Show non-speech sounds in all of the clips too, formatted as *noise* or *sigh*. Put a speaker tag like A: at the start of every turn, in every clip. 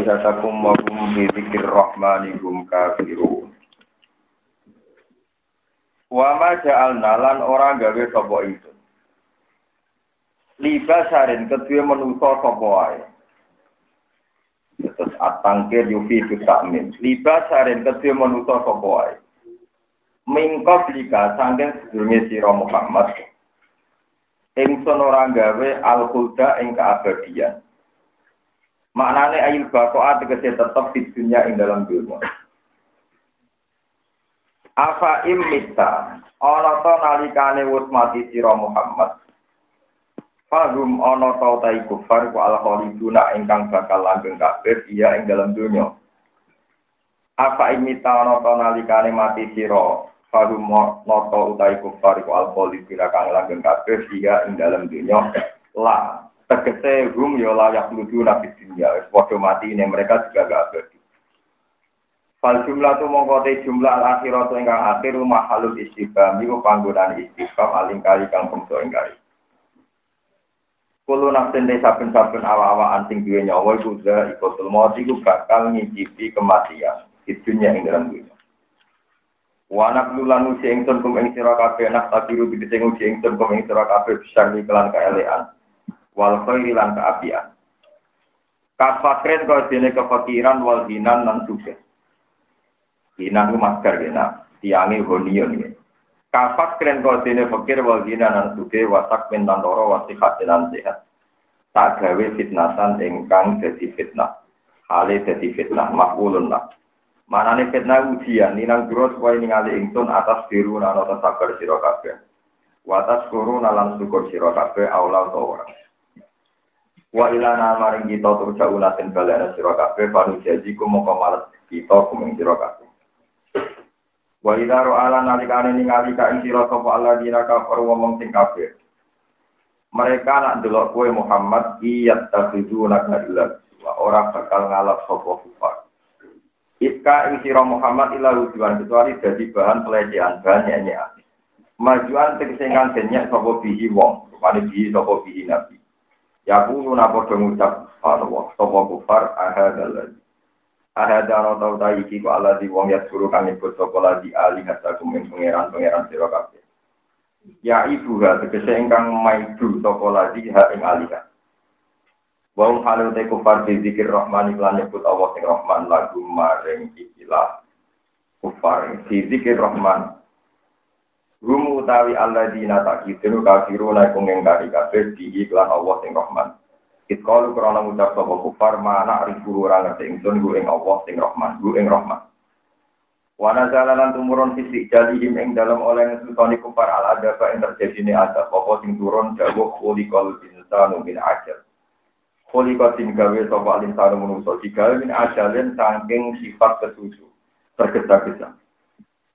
A: alihatakum wa hum bi dzikir rahmani kafirun. Wa ma ja'alna lan ora gawe sapa itu. Libasarin kedue manusa sapa wae. Terus atangkir yufi takmin. Libasarin kedue manusa sapa wae. Mingko blika sanggen sedurunge sira Muhammad. Ingsun ora gawe al-huda ing keabadian. Maknane ayil bakoa tegese tetep di dunia ing dalam dunia. Afa imita ana to nalikane wis mati sira Muhammad. Fahum ana to ta iku far ku al khaliduna ingkang bakal langgeng kafir iya ing dalam dunia. Afa imita ana to nalikane mati sira Fahum noto utai kufar ku al khaliduna kang langgeng kafir iya ing dalam dunia. La tegese hum ya layak ludu nabi dunia padha mati ini mereka juga gak abadi Fal jumlah tu mongkote jumlah al akhirat ingkang akhir rumah halus istiqam iku panggunaan istiqam alingkari kang bangsa ingkari Kulo nafsin de saben-saben awa-awa anting duwe nyawa iku za ikotul maut iku bakal ngicipi kematian di dunia ing dalam dunia. Wanak lulan usi ingsun kum ing sira kabeh nak takiru bidhe sing usi ingsun kum ing sira kabeh besar kelan kaelean wal khairi lan kaapian. Kafakrin kau dene kefakiran wal hinan lan sukses. Hinan ku masker gena, tiangi honion ini. Kafakrin kau dene fakir wal hinan lan sukses wasak mintan loro wasihat lan sehat. Tak gawe fitnasan ingkang jadi fitnah. Hale jadi fitnah makulun lah. Manane fitnah ujian ninang duro supaya ningali ingsun atas biru lan atas sabar sira kabeh. Watas kuru nalan syukur sira kabeh aula utawa Wa ilana maring kita turja ulatin balana sira kabeh paru jaji ku moko males kita kumeng sira kabeh. Wa ila ala nalikane ningali ka ing sira sapa Allah dina kafir wong sing kabeh. Mereka nak delok kue Muhammad iyat tafidu naka illa ora bakal ngalap sapa kufar. Iska ing sira Muhammad ila tujuan kecuali dadi bahan pelecehan, bahan nyanyian. Majuan tegese kang denyek sapa bihi wong, rupane bihi sapa bihi nabi. Ya kulo napa do ngucap Allah sapa kufar ahadal ladzi. Ahada ana tau ta iki kok Allah di wong ya suruh kang nyebut sapa lagi ali kata kumen pangeran-pangeran sira kabeh. Ya ibu ha tegese ingkang maidu sapa lagi ha ing alika. Wong halu te kufar di zikir rahman iklan nyebut Allah sing rahman lagu maring ikilah kufar di zikir rahman Rum utawi Allah dina tak kitu kafiru na kung ngengkari kafir di iklan Allah sing Rahman. Kit kalu krana ngucap sapa kufar mana arifu ora ngerti ingsun ku ing Allah sing Rahman, ku ing Rahman. Wana jalanan tumurun fisik jalihim ing dalam oleh ngesutoni kufar al adaba ing terjadi adab apa sing turun jawab khulikal insanu min ajal. Khulikal sing gawe sapa insanu manusa digawe min ajalin saking sifat ketujuh tergesa-gesa.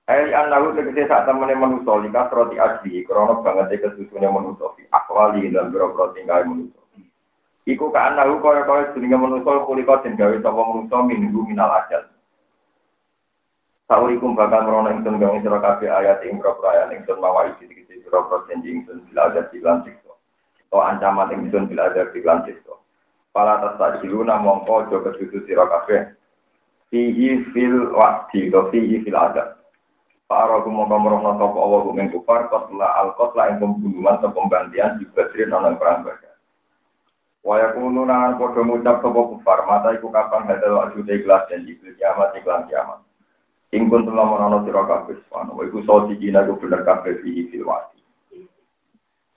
A: Ai anahu tegese sak temene manusa lika roti asli krana banget e kesusune manusa fi akwali lan boro-boro tinggal manusa. Iku ka anahu kaya kaya jenenge manusa kulika den gawe sapa manusa minggu minal ajal. Saurikum bakal merono ingsun gawe sira ayat ing propro ayat ingsun mawa iki iki propro janji ingsun bila ada dilan sikso. To ancaman ingsun bila ada dilan sikso. Pala tas tajiluna mongko aja kesusu sira kabeh. Fihi fil waqti, fihi fil adab. Para kumo kamrono sapa Allah kumeng kufar kotla al kotla ing pembunuhan atau pembantian di badri nonton perang badar. Waya kuno nangan podo ngucap sapa kufar mata iku kapan hadal wajud ikhlas dan jibil kiamat iklan kiamat. Ingkun telah merono sira kabeh wa iku sodi dina iku bener kabeh fi fil wati.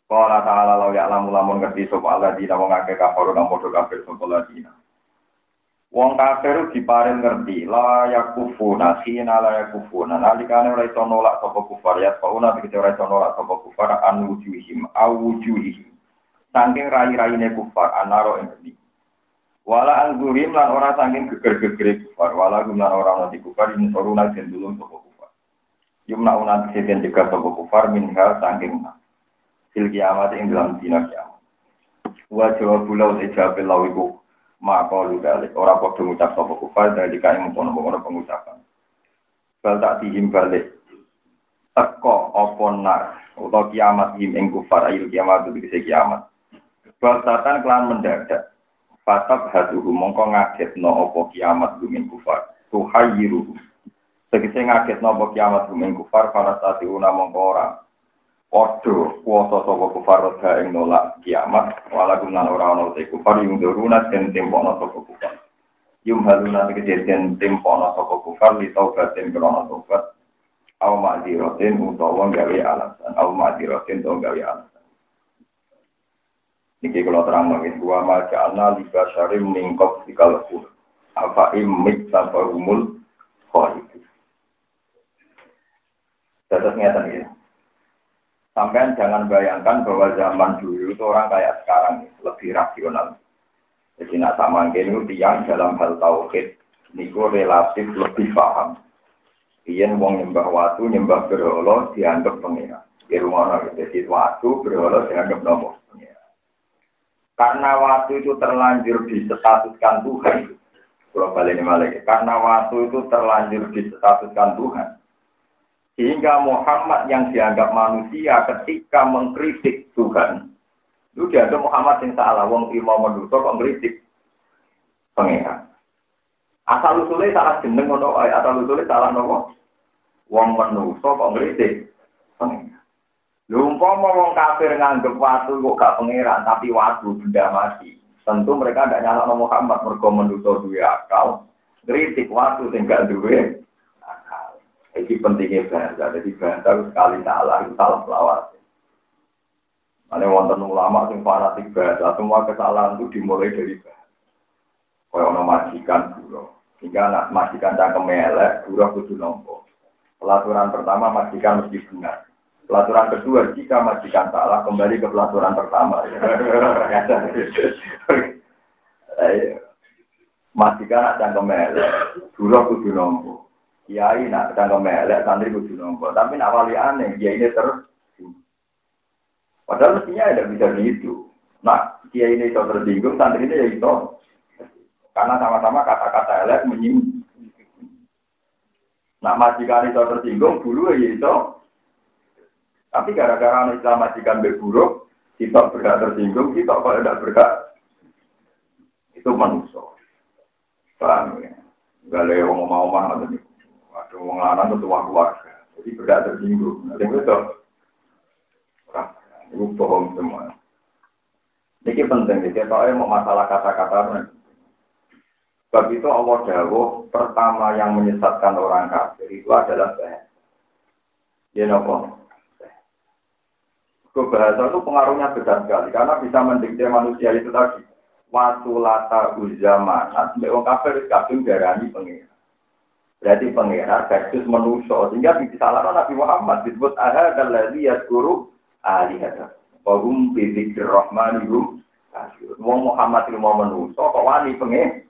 A: Qala ta'ala law ya'lamu lamun ngerti sapa Allah dina wong akeh kafir nang podo kabeh sapa. Wong kafir diparing ngerti la yakufuna khina la yakufuna. Nalikane ora iso nolak sapa kufar ya fauna iki ora iso nolak sapa kufar an wujuhim au wujuhihim. Saking rai-raine kufar anaro geni wala anggurim lan ora saking geger-gegere kufar wala gum lan ora di kufar ini soruna den dulung sapa kufar. Yumna una seden juga sapa kufar minha saking fil kiamat ing dalam dina kiamat. Wa jawab pulau ijabel lawiku maka lu balik orang padha ngucap sapa kufar dari kae mengkono-mengkono pengucapan bal tak dihim balik teko apa nar utawa kiamat him ing kufar ayu kiamat itu bisa kiamat Basatan kelan mendadak Fatab haduhu mongko ngagetno apa kiamat gumin kufar. Tuhayiruhu. Tegese ngagetno apa kiamat gumin kufar para tati una mongko ora. Odo kuasa sapa kufar roda ing nolak kiamat. Walakum lan ora ana te kufar yung duruna den tempono sapa kufar. Yum haluna tegese den tempono sapa kufar li taubatin krono tobat. Aw ma'dirotin utawa gawe alasan. Aw ma'dirotin utawa gawe alasan. Niki kalau terang lagi, dua majana liba syarim ningkop di kalpur. Apa imit tanpa umul itu. Terus ngeten ya. Sampai jangan bayangkan bahwa zaman dulu itu orang kayak sekarang lebih rasional. Jadi nak sama ini tiang dalam hal tauhid niku relatif lebih paham. Iyan wong nyembah watu nyembah berhala dianggap pengira. Di rumah jadi watu berhala dianggap nomor pengira. Karena waktu itu terlanjur disetatuskan Tuhan. Kalau balik ini Karena waktu itu terlanjur disetatuskan Tuhan. Sehingga Muhammad yang dianggap manusia ketika mengkritik Tuhan. Itu dianggap Muhammad yang salah. Wong terima menutup kok mengkritik pengeran. Asal usulnya salah jeneng ngono asal usulnya salah nopo. Wong menuso kok ngritik pengeran. Lumpama wong kafir nganggep watu kok gak pangeran tapi watu benda mati. Tentu mereka tidak nyala Muhammad mergo menuso duwe akal. Kritik watu sing gak duwe Iki pentingnya bahasa. Jadi bahasa sekali salah itu salah selawat. Ada wonten ulama sing fanatik bahasa, semua kesalahan itu dimulai dari bahasa. Kaya ono majikan guru. Hingga anak majikan cangkem elek, guru kudu nompo. Pelaturan pertama majikan mesti benar. Pelaturan kedua, jika majikan salah, kembali ke pelaturan pertama. *laughs* majikan nak cangkem melek, dulu kudu nompo. Kiai nak cangkem melek, santri kudu nompo. Tapi nak wali aneh, dia ini terus. Padahal mestinya tidak bisa begitu. Nah, kiai ini itu tersinggung, santri ini ya itu. Karena sama-sama kata-kata elek menyinggung. Nah, majikan itu tersinggung, dulu ya itu. Tapi gara-gara anak Islam majikan berburuk, kita berhak tersinggung, kita kalau tidak berhak, itu manusia. Paham ya? Gak ada yang mau mau ada orang lanang ketua keluarga, jadi berhak tersinggung. Nanti itu, itu bohong semua. Ini penting, jadi kalau mau masalah kata-kata, Sebab itu Allah Dawuh pertama yang menyesatkan orang kafir itu adalah bahasa. Ya nopo. bahasa itu pengaruhnya besar sekali karena bisa mendikte manusia itu tadi. Watu lata uzaman. Sampai orang kafir kadung darani pengira. Berarti pengira versus manusia. Sehingga disalahkan Nabi Muhammad disebut aha dan lagi guru alihata. Wahum bidzikir rahmani hum Wong Muhammad itu mau manusia kok wani pengira.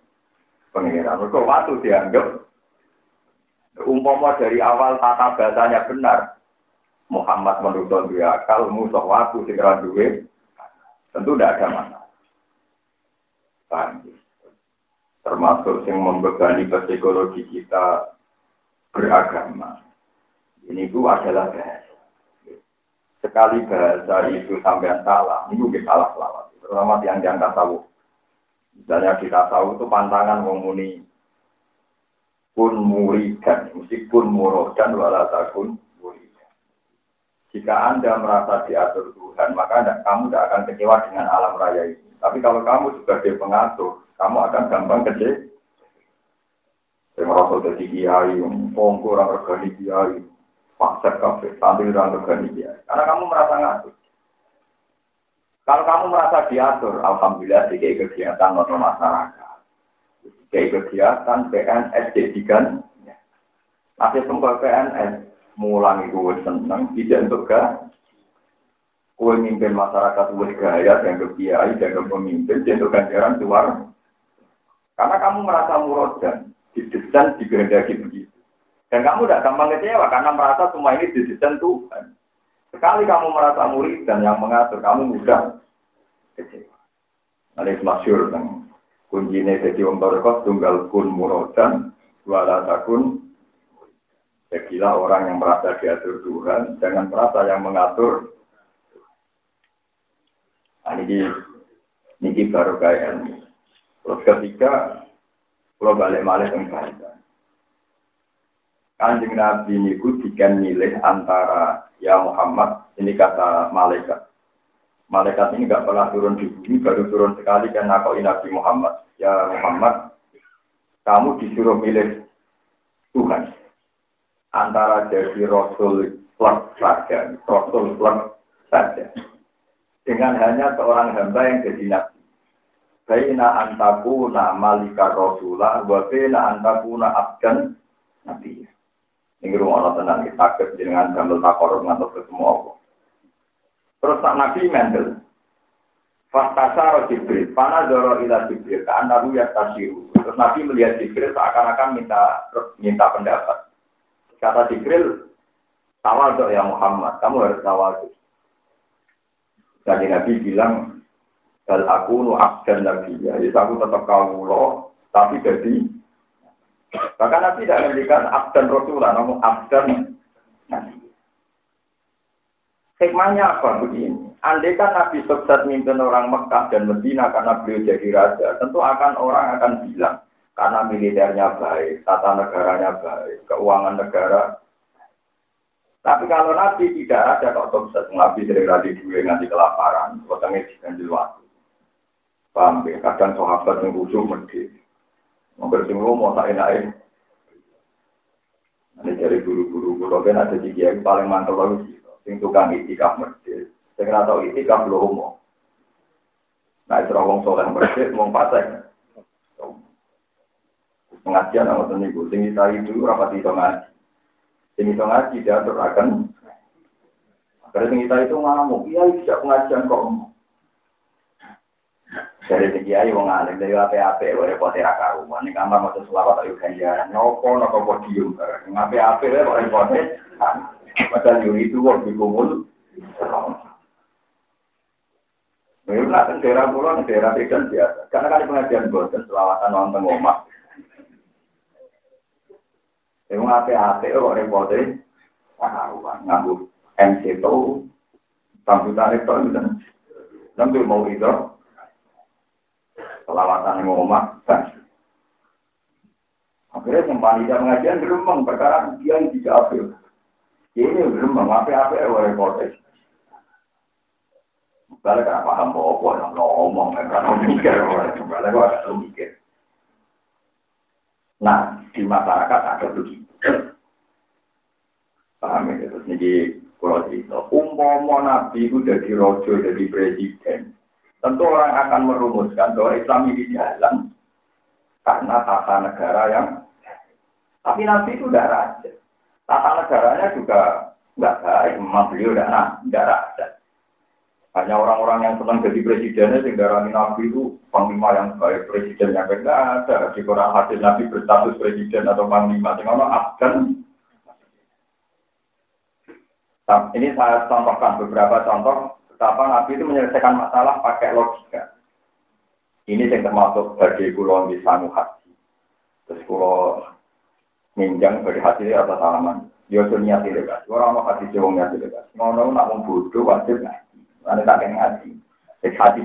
A: Pengira. Mereka waktu dianggap umpama dari awal tata bahasanya benar, Muhammad menurut dia akal, musuh waktu segera duwe, tentu tidak ada masalah. Termasuk yang membebani psikologi kita beragama. Ini itu adalah bahasa. Sekali bahasa itu sampai salah, ini juga salah selawat. Terutama yang yang tasawuf. Misalnya kita tahu itu pantangan mengmuni kun muridan, mesti kun murodan walatakun jika Anda merasa diatur Tuhan, maka anda, kamu tidak akan kecewa dengan alam raya ini. Tapi kalau kamu sebagai pengatur, kamu akan gampang kecewa. Saya merasa jadi kiai, pongko orang regani kiai, paksa kafe, sambil orang regani kiai. Karena kamu merasa ngatur. Kalau kamu merasa diatur, alhamdulillah di kegiatan non masyarakat, di kegiatan PNS jadikan, masih semua PNS mulang itu seneng, tidak untuk gak. Kue mimpin masyarakat wes gaya, dan kiai, dan pemimpin, untuk ganjaran keluar. Karena kamu merasa murodan, didesain, digerdaki begitu. Dan kamu tidak gampang kecewa, karena merasa semua ini didesain Tuhan. Sekali kamu merasa murid dan yang mengatur, kamu mudah kecewa. Nanti masyur, kuncinya jadi om tunggal kun murodan, dua takun Jadilah orang yang merasa diatur Tuhan, jangan merasa yang mengatur. Nah, ini, ini baru kayak. Terus ketiga, kalau balik balik yang Kanjeng Nabi niku dikan milih antara ya Muhammad, ini kata malaikat. Malaikat ini nggak pernah turun di bumi, baru turun sekali kan nakoi Nabi Muhammad. Ya Muhammad, kamu disuruh milih Tuhan. Antara jadi Rasul plus saja, Rasul plus saja. Dengan hanya seorang hamba yang jadi Nabi. Baina antakuna malika rasulah, wa baina antakuna abdan nabi. Ini rumah Allah tenang, kita sakit dengan gambar takor ngantuk ke semua Terus tak Nabi mendel. Fastasar Jibril, pana doro ila Jibril, ke anahu ya tasiru. Terus Nabi melihat Jibril seakan-akan minta minta pendapat. Kata Jibril, tawal ya Muhammad, kamu harus tawal. Jadi Nabi bilang, Dal aku nu abdan Nabi ya, jadi aku tetap kau loh, tapi jadi Bahkan Nabi tidak memberikan abdan Rasulullah, namun abdan Nabi. Hikmahnya apa begini? Andai kan Nabi sukses mimpin orang Mekah dan Medina karena beliau jadi raja, tentu akan orang akan bilang karena militernya baik, tata negaranya baik, keuangan negara. Tapi kalau Nabi tidak ada kok sukses, Nabi sering radi duit nanti kelaparan, potongnya diganjil waktu. Paham ya? Kadang sahabat yang khusus medit. Mungkin mau tak enak Ini dari guru-guru guru kan ada di yang paling mantel lagi. Sing tukang itikaf medit. Sing ora tau itikaf lomo. Nah, itu orang soleh medit, wong pasang. Pengajian sama tuh niku. Sing kita itu rapat itu ngaji. Sing itu ngaji dia akan. Karena sing itu ngamuk. Iya, bisa pengajian kok. Dari segi ayu wong alim dari ape-ape wae repot ra karuan. Ning kamar maca selawat ayo ganjaran. Nopo nopo podium bareng. Ape-ape wae kok repot. Padahal yo itu kok dikumul. Memang nak daerah pulau, daerah pedan biasa. Karena kan pengajian boten selawatan nonton omah. Emang ape-ape kok repot. Karuan nganggo MC itu, sambutan itu, nanti mau itu, selawatan yang omah kan. Akhirnya yang panitia pengajian geremeng perkara dia yang tidak apil. Ini geremeng apa-apa ya oleh kotes. Balik kan paham bahwa yang ngomong kan mikir balik kok ada mikir. Nah di masyarakat ada begitu. Paham ya terus nih kalau cerita umpama nabi itu jadi rojo jadi presiden Tentu orang akan merumuskan bahwa Islam ini jalan karena tata negara yang tapi Nabi itu tidak raja. Tata negaranya juga nggak baik, memang beliau tidak tidak raja. Hanya orang-orang yang senang jadi presidennya sehingga Nabi itu panglima yang baik, presiden yang baik nggak ada. Di hadis Nabi berstatus presiden atau panglima, sehingga Afgan. Ini saya contohkan beberapa contoh Betapa Nabi itu menyelesaikan masalah pakai logika. Ini yang termasuk bagi pulau di sanu hati. Terus pulau minjang dari hati atas halaman. Dia tuh niat tidak Orang mau hati jauh niat tidak Mau nak mau bodoh wajib ngaji. Nanti tak yang ngaji. Jadi hati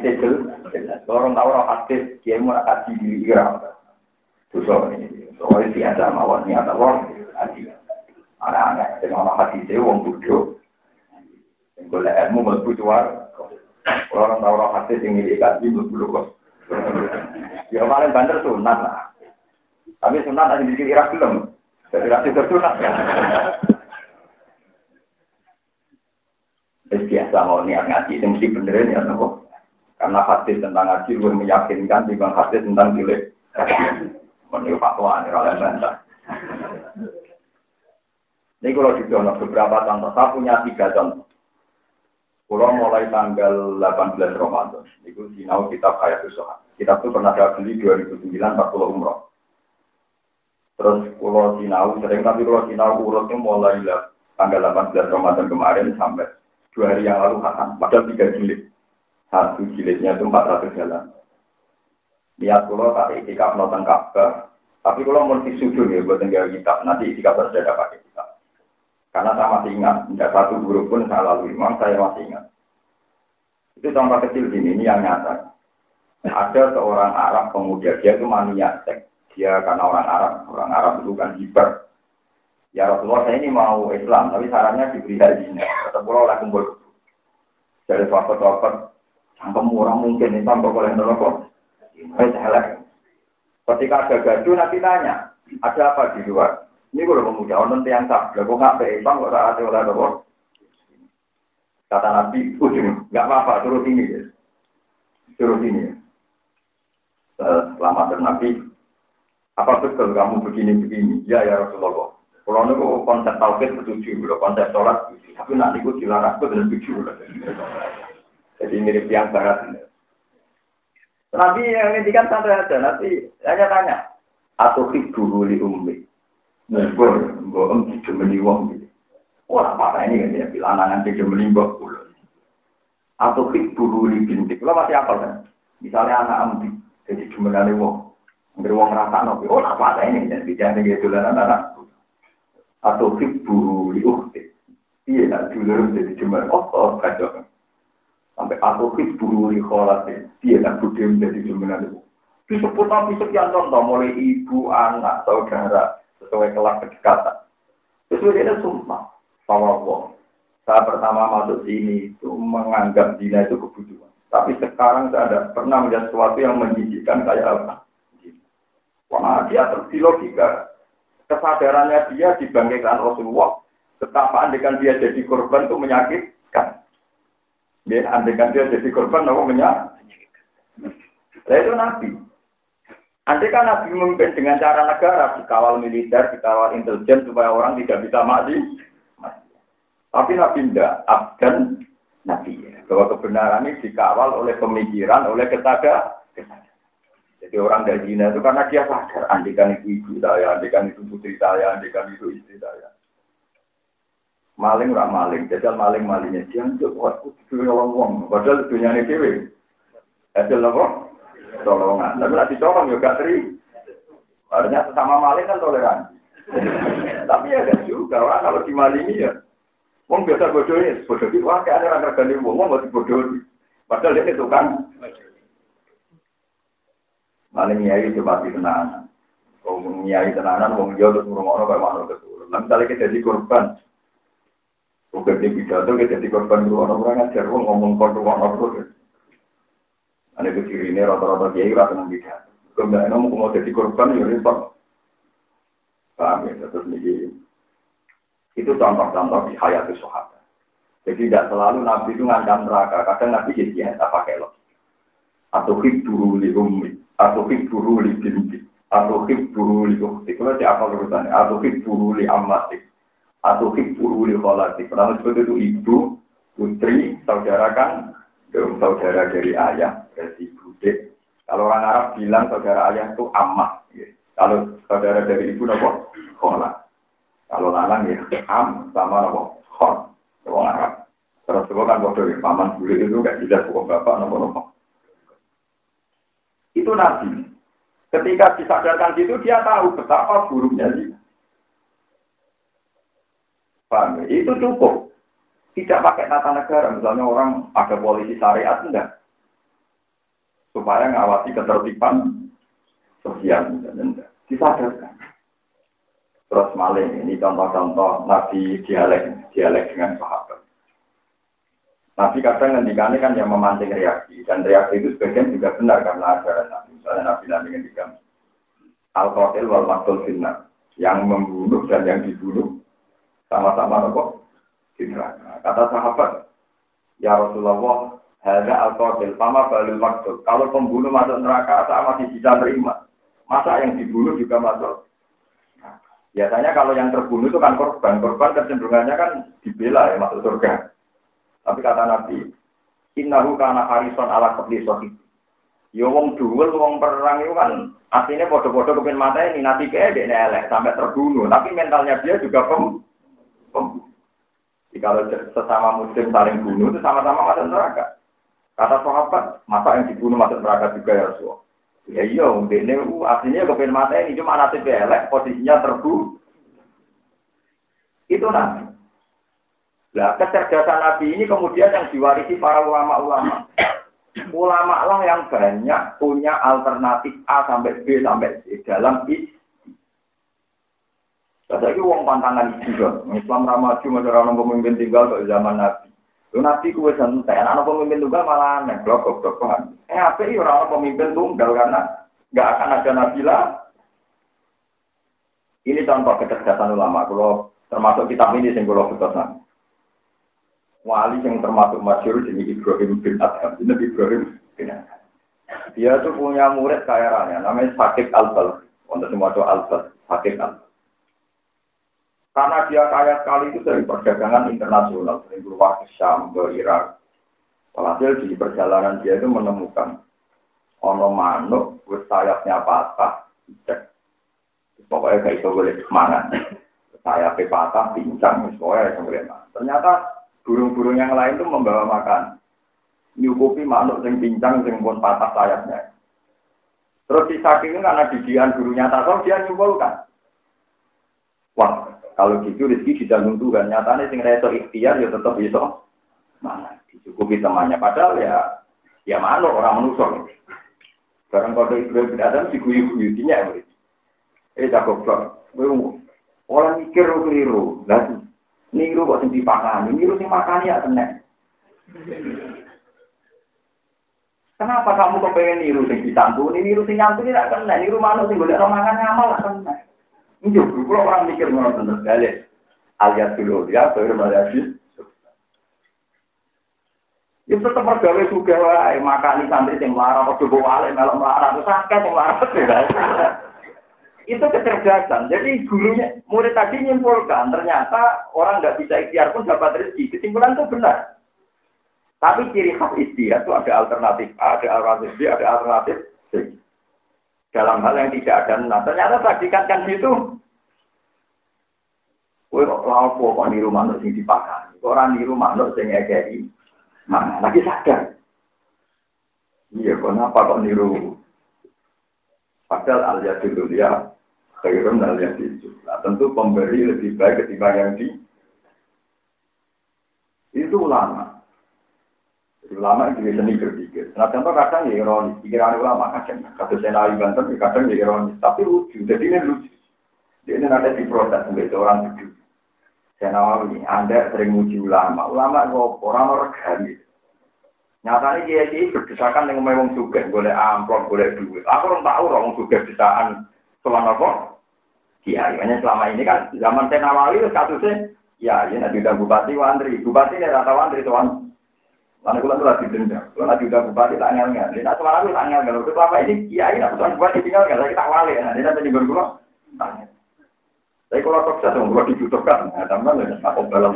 A: jelas. Orang tahu orang hati dia mau hati di iram. Dosa ini. Soalnya tiada mawar niat Allah. Hati. Anak-anak. Orang hati jauh bodoh. Boleh ilmu mlebu cuar. Orang tahu orang hati yang milik kaji mlebu kok. Ya paling banter sunat lah. Tapi sunat ada di kira belum. Jadi rasi tersunat ya. biasa mau niat ngaji itu mesti benerin ya nopo. Karena hadis tentang ngaji lebih meyakinkan dibanding hadis tentang milik Menurut fatwa ini oleh bantah. Ini kalau di beberapa contoh, saya punya tiga contoh. Pulau mulai tanggal 18 Ramadan, itu sinau kitab kayak usaha. Kitab itu pernah saya beli 2009 40 umroh. Terus pulau sinau sering tapi pulau sinau urutnya mulai tanggal 18 Ramadan kemarin sampai dua hari yang lalu hatam. Padahal tiga jilid. Satu jilidnya itu 400 jalan. Niat pulau tak itikaf nonton Ka'bah. Tapi kalau mau sujud ya buat tinggal kitab. Nanti itikaf sudah pakai kitab. Karena saya masih ingat, tidak satu guru pun saya lalui, memang saya masih ingat. Itu contoh kecil gini, ini yang nyata. Ada seorang Arab pemuda, dia itu mania seks. Dia karena orang Arab, orang Arab itu kan hiper. Ya Rasulullah saya ini mau Islam, tapi sarannya diberi hajinya. Kata pulau oleh kumpul. Dari sahabat-sahabat, cangkem orang mungkin kok boleh nerokok. Saya Ketika ada gaduh nanti tanya, ada apa di luar? Ini kalau pemuda, orang yang tak, kok nggak be Islam kok ada oleh nerokok. Kata Nabi, ujung, nggak apa-apa, turut ini. Ya. Turut ini. Selamat Nabi, apa betul kamu begini-begini? Ya, ya Rasulullah. Kalau niku konsep tauhid setuju, kalau konsep sholat tapi nanti gue dilarang gue dan setuju. Jadi mirip yang barat. Nabi yang ini kan santai aja, nanti hanya tanya, atau dulu li ummi. Gue om tidak meniwong gitu. Wah, apa ini kan ya, bilangan tidak menimbang pulau. Atau dulu li bintik, lo masih apa kan? Misalnya anak ambi, jadi dari wong. Nggak wong rasa nopo. Oh, apa ini? Jadi jangan gitu lah anak Atau hibbu li ukti. Iya, nak dulur jadi cuma oh, oh, kacau. Sampai atau hibbu li kholati. Iya, nak budi menjadi cuma dari Disebut nabi sekian contoh, mulai ibu, anak, saudara, sesuai kelas kedekatan. Sesuai dia sumpah. Sama Allah. Saya pertama masuk sini itu menganggap dina itu kebutuhan. Tapi sekarang saya ada pernah melihat sesuatu yang menjijikkan kayak apa. Wah, dia terus logika. Kesadarannya dia dibangkitkan Rasulullah. Betapa andekan dia jadi korban itu menyakitkan. Ya, andekan dia jadi korban, apa menyakitkan. Nah, itu Nabi. Andai kan Nabi memimpin dengan cara negara, dikawal militer, dikawal intelijen, supaya orang tidak bisa mati. Tapi Nabi tidak, abdan Nabi. Bahwa kebenaran ini dikawal oleh pemikiran, oleh kesadaran. Jadi orang dari Cina itu karena dia sadar, andikan itu ibu saya, andikan itu putri saya, andikan itu istri saya. Maling orang maling, jajal maling malingnya dia untuk buat putri orang uang, padahal dunia ini dewi. Jajal apa? Tolongan, tapi nanti colong juga teri. Artinya sesama maling kan toleransi. *laughs* Tapi ya kan juga orang kalau dimalingi ya Wong biasa bodoh ini, bodoh itu wah kayak ada orang tergani wong, masih bodoh. Padahal dia itu kan. Maling nyai itu mati tenanan. Wong nyai tenanan, wong dia terus ngurung-ngurung kayak mana keturun. Nah misalnya kita jadi korban, Bukan di pidato kita jadi korban dulu orang-orang ngajar, wong ngomong korban orang terus. Ane itu ciri ini rata-rata kiai rata nang pidato. Kemudian mau jadi korban ya repot. Paham ya, terus nih itu contoh-contoh di hayat sahabat. Jadi tidak selalu Nabi itu ngancam neraka. Kadang Nabi jadi ya tak pakai lo. Atau hiburu li ummi, atau hiburu li binti, atau hiburu li ukti. Kalau siapa urusannya? Atau hiburu li amati, atau hiburu li kholati. Pertama seperti itu ibu, putri, saudara kan, saudara dari ayah, dari bude. Kalau orang Arab bilang saudara ayah itu amat. Ya. Kalau saudara dari ibu nopo kholat. Kalau lanang ya am sama nopo khon, wong Arab. Terus itu kan bodoh ya, paman bule itu gak jelas wong bapak nopo nopo. Itu nabi. Ketika disadarkan itu dia tahu betapa buruknya dia. Paham ya? Itu cukup. Tidak pakai tata negara, misalnya orang ada polisi syariat enggak. Supaya ngawasi ketertiban sosial, enggak. Disadarkan. Terus maling ini contoh-contoh Nabi dialek dialek dengan sahabat. Nabi kadang ngendikannya kan yang memancing reaksi dan reaksi itu sebagian juga benar karena ajaran Nabi. Misalnya Nabi Nabi ngendikan al qatil wal maktul finna yang membunuh dan yang dibunuh sama-sama nopo di. Kata sahabat, ya Rasulullah, hanya al qatil sama balil maktul. Kalau pembunuh masuk neraka, saya masih bisa terima. Masa yang dibunuh juga masuk Biasanya kalau yang terbunuh itu kan korban. Korban kecenderungannya kan dibela ya masuk surga. Tapi kata Nabi, Innahu kana harison ala kebli sohib. Ya wong duel, wong perang itu kan aslinya bodoh-bodoh kepin mata ini nanti kayak dia elek sampai terbunuh. Tapi mentalnya dia juga pem, pem. Jadi kalau sesama muslim saling bunuh itu sama-sama masuk neraka. Kata sahabat, masa yang dibunuh masuk neraka juga ya Rasulullah. Ya iya, ini aslinya kepen mata ini cuma nanti elek, posisinya terbu. Itu nabi. Nah, kecerdasan nabi ini kemudian yang diwarisi para ulama-ulama. Ulama lah yang banyak punya alternatif A sampai B sampai C dalam isi. Saya uang pantangan juga. Islam ramaju masyarakat pemimpin tinggal ke zaman Nabi. Nabi kue santai, anak pemimpin tunggal malah aneh, blok blok Eh apa sih orang pemimpin tunggal karena nggak akan ada Nabi lah. Ini contoh kecerdasan ulama. Kalau termasuk kitab ini yang kalau wali yang termasuk masyur jadi Ibrahim bin Adham. Ini Ibrahim bin Adham. Dia tuh punya murid kaya raya, namanya Sakit Al-Bal. Untuk semua itu Al-Bal, Sakit Al Karena dia kaya sekali itu dari perdagangan internasional, dari keluar ke Syam, ke Irak. Walhasil di perjalanan dia itu menemukan ono manuk, sayapnya patah, cek. Pokoknya kayak itu boleh semangat. Sayapnya patah, pincang, pokoknya boleh Ternyata burung-burung yang lain itu membawa makan. Nyukupi makhluk yang pincang, yang pun patah sayapnya. Terus si saking karena didian gurunya tasawuf dia nyimpulkan. Wah, kalau gitu rezeki dijamin Tuhan. Nyatanya sing reso ikhtiar ya tetap bisa. Mana dicukupi temannya. Padahal ya ya malu orang manusia. Sekarang kalau Ibrahim bin Adam diguyu-guyu ya. Eh tak goblok. Orang mikir keliru. Lah niru kok sing dipakani, niru sing makani ya tenan. Kenapa kamu kepengen niru sing disantuni, niru sing nyantuni tidak kena, niru manuk sing golek romangan ngamal lah kena. Ini kalau orang mikir ngono bener balik. Alias dulu ya, baru malayasi. Ya tetap mergawe juga wae makani santri sing larang padha bawa melok larang terus akeh sing larang. itu kecerdasan. Jadi gurunya, murid tadi nyimpulkan, ternyata orang nggak bisa ikhtiar pun dapat rezeki. Kesimpulan itu benar. Tapi ciri khas ikhtiar itu ada alternatif A, ada alternatif B, ada alternatif C. Dalam hal yang tidak ada nah, ternyata tadi kan kan. Kowe kok lapo kok niru manuk sing dipakai. Orang niru manuk sing ngekeki. Mana lagi sadar. Iya, kenapa kok niru Padahal al dulu ya khairun al itu. Nah, tentu pemberi lebih baik ketimbang yang di itu ulama. Ulama itu seni berpikir. Nah contoh kadang ya ironis, pikiran ulama kadang kata saya nabi banten ya kadang ya ironis, tapi lucu. Jadi ini lucu. Jadi ini ada di proses sebagai orang sejuk. Saya nawawi, Anda sering muji ulama. Ulama kok orang regani. Nyatanya dia ini berdesakan dengan memang juga, boleh amplop, boleh duit. Aku orang tahu orang juga desaan selama apa? Kiai. Makanya selama ini kan zaman saya nawali kasusnya, ya ini nanti udah bupati wandri. Bupati ini rata wandri tuan. Mana kulo tuh lagi dendam. Kulo nanti udah bupati tak ngel ngel. Ini selama itu tak ngel ngel. Selama ini kiai nak tuan bupati tinggal nggak kita wali. Nah, ini nanti kulo. Tapi kalau kok saya kulo dibutuhkan. Nah, tambah nih, aku balap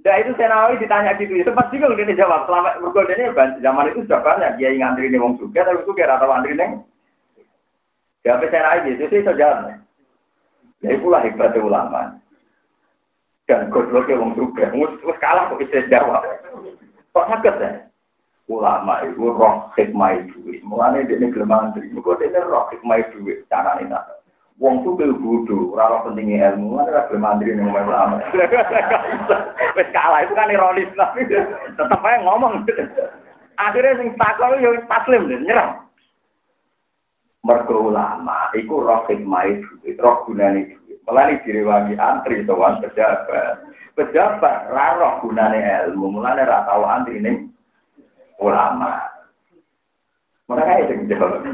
A: Nah itu Senawi ditanya gitu, itu pasti kalau dia jawab. Selama bergodanya zaman itu sudah banyak dia ngantri nih wong suka, tapi suka atau antri neng. Siapa Senawi itu sih saja. Ya itulah hebatnya ulama. Dan godloknya wong suka, mus kalah kok bisa jawab. Kok sakit ya? Ulama itu roh hikmah itu. Mulanya ini gelem antri, mereka dia roh hikmah itu. Cara ini Wong tuh bel bodoh, ora pentingnya ilmu, ora gelem mandiri ning omah ulama. *laughs* Wis kalah itu kan ironis tapi tetep aja ngomong. Akhirnya sing takon yo taslim nyerah. Mergo ulama iku roh hikmah itu, roh gunane Mulane direwangi antri sowan pejabat. Pejabat ra roh gunane ilmu, mulane ra tau antri ning ulama. Mereka itu jawab.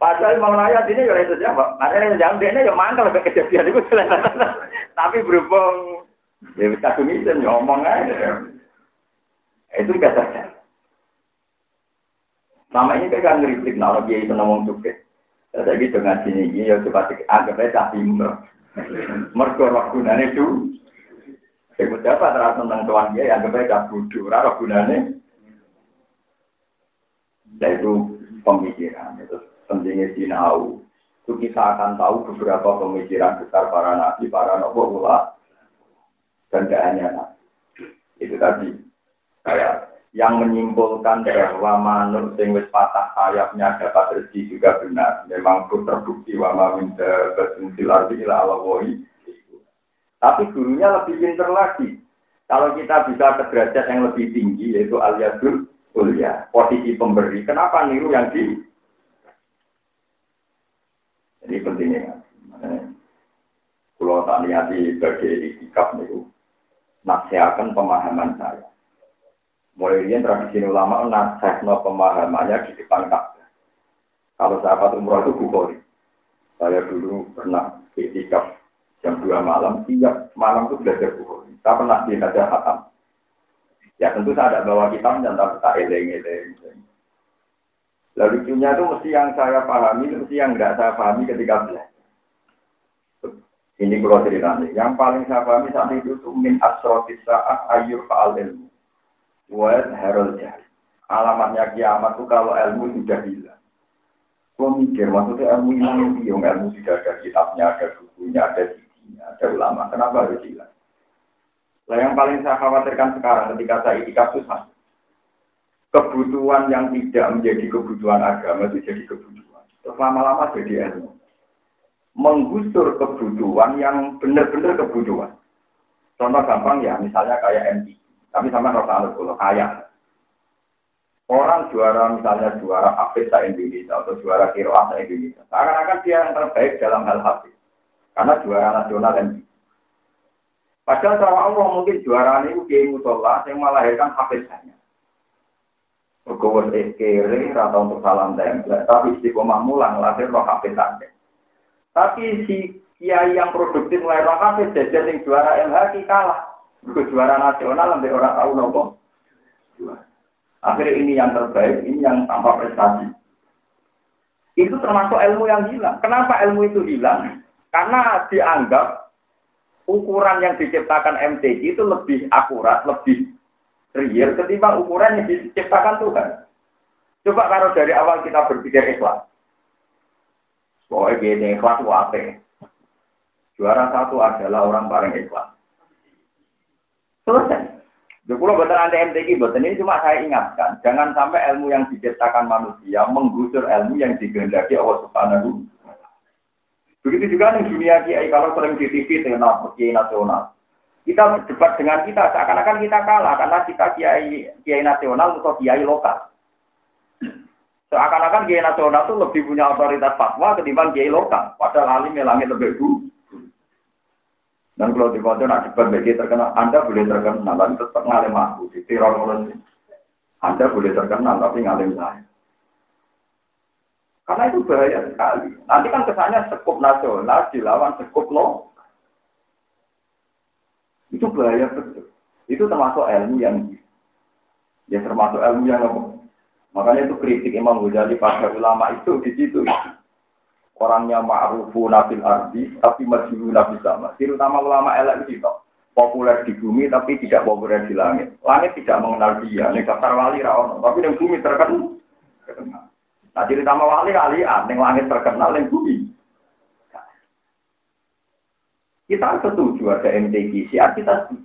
A: Padahal mau nanya ini ya itu jawab. Makanya yang jawab dia ya mangkal ke kejadian itu Tapi berhubung ya bisa kumisen ya aja. Itu kata Selama ini kan ngeritik kalau dia itu ngomong juga. Jadi gitu ngaji ini ya coba anggap aja timur. Mergo roh gunane itu. Saya dapat tentang tuan dia yang anggap aja bodoh. Roh gunane. Yaitu pemikiran. Itu pentingnya sinau. Itu kita akan tahu beberapa pemikiran besar para nabi, para nabi dan tidak. Itu tadi kayak yang menyimpulkan bahwa manuk sing wis patah sayapnya dapat rezeki juga benar. Memang itu terbukti wa ma min dabatin ila Tapi gurunya lebih pintar lagi. Kalau kita bisa ke derajat yang lebih tinggi, yaitu aliasul kuliah, posisi pemberi, kenapa niru yang di? Jadi pentingnya. Kalau tak niati sebagai sikap niru, nasihatkan pemahaman saya. Mulai ini tradisi ulama nasihatkan pemahamannya di depan Ka'bah. Kalau sahabat umroh itu bukhori. Saya dulu pernah sikap jam dua malam, tiap malam itu belajar bukhori. Saya pernah belajar hatam. Ya tentu saya tidak bawa kitab dan tak eleng-eleng. Lalu lucunya itu mesti yang saya pahami, mesti yang tidak saya pahami ketika belajar. Ini kalau ceritanya. Yang paling saya pahami saat itu itu min asrotis saat ayur fa'al ilmu. Wa herol jahil. Alamatnya kiamat itu kalau ilmu sudah hilang. Kau mikir, maksudnya ilmu hilang itu ilmu tidak ada kitabnya, ada bukunya, ada sidinya, ada ulama. Kenapa harus hilang? Nah, yang paling saya khawatirkan sekarang ketika saya itikaf susah. Kebutuhan yang tidak menjadi kebutuhan agama itu jadi kebutuhan. Terus lama-lama jadi ilmu. Menggusur kebutuhan yang benar-benar kebutuhan. Contoh gampang ya, misalnya kayak MT. Tapi sama Rasa kalau kaya. Orang juara misalnya juara Hafiz Indonesia atau juara Kiroah Indonesia. Seakan-akan dia yang terbaik dalam hal Hafiz. Karena juara nasional MT. Padahal cara Allah mungkin juara ini kiai musola yang melahirkan hafizannya. Berkuat kere atau untuk salam tempel, tapi istiqomah mulang lahir roh hafizannya. Tapi si kiai yang produktif mulai roh hafiz jadi juara MHK kalah. Berkuat juara nasional lebih orang tahu nopo. Akhirnya ini yang terbaik, ini yang tanpa prestasi. Itu termasuk ilmu yang hilang. Kenapa ilmu itu hilang? Karena dianggap ukuran yang diciptakan MTQ itu lebih akurat, lebih real ketimbang ukuran yang diciptakan Tuhan. Coba kalau dari awal kita berpikir ikhlas. Pokoknya gini, ikhlas wape. Juara satu adalah orang paling ikhlas. Selesai. Jadi kalau betul anda MTQ, ini cuma saya ingatkan, jangan sampai ilmu yang diciptakan manusia menggusur ilmu yang digendaki Allah Subhanahu Begitu juga di dunia kiai kalau sering di TV dengan kiai nasional. Kita berdebat dengan kita seakan-akan kita kalah karena kita kiai kiai nasional atau kiai lokal. Seakan-akan kiai nasional itu lebih punya otoritas fatwa ketimbang kiai lokal. Padahal alim langit lebih dulu. Dan kalau di kota nak debat bagi terkenal, Anda boleh terkenal, tapi tetap ngalim aku. Di teror Anda boleh terkenal, tapi ngalim saya. Karena itu bahaya sekali. Nanti kan kesannya sekup nasional dilawan sekup lo. Itu bahaya betul. Itu termasuk ilmu yang ya termasuk ilmu yang apa? Makanya itu kritik Imam Ghazali pada ulama itu di situ. Orangnya ma'rufu nabil ardi, tapi majulu nabi sama. Terutama ulama elek itu populer di bumi tapi tidak populer di langit. Langit tidak mengenal dia. Ini daftar wali rawon, tapi di bumi terkenal. Nah cerita wali alian, yang langit terkenal, yang bumi. Kita setuju ada MTQ, siap kita setuju.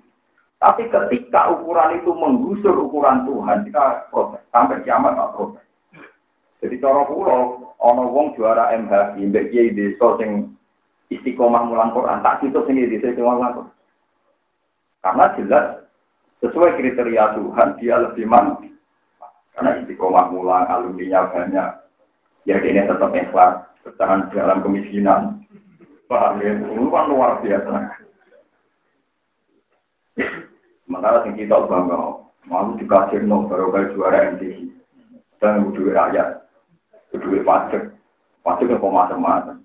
A: Tapi ketika ukuran itu menggusur ukuran Tuhan, kita protes. Sampai kiamat tak protes. Jadi cara pulau, ono wong juara MH, mbak kiai desa sing istiqomah mulang Quran, tak situ sing desa mulang Quran. Karena jelas sesuai kriteria Tuhan dia lebih mantap. Karena istiqomah mulang, alumninya banyak. Ya ini tetap ikhlas, bertahan dalam kemiskinan. Paham ya? Itu kan luar biasa. Sementara yang kita bangga, malu dikasih no, baru kali juara MTI. Dan duit rakyat, duit pajak. Pajak yang macam-macam.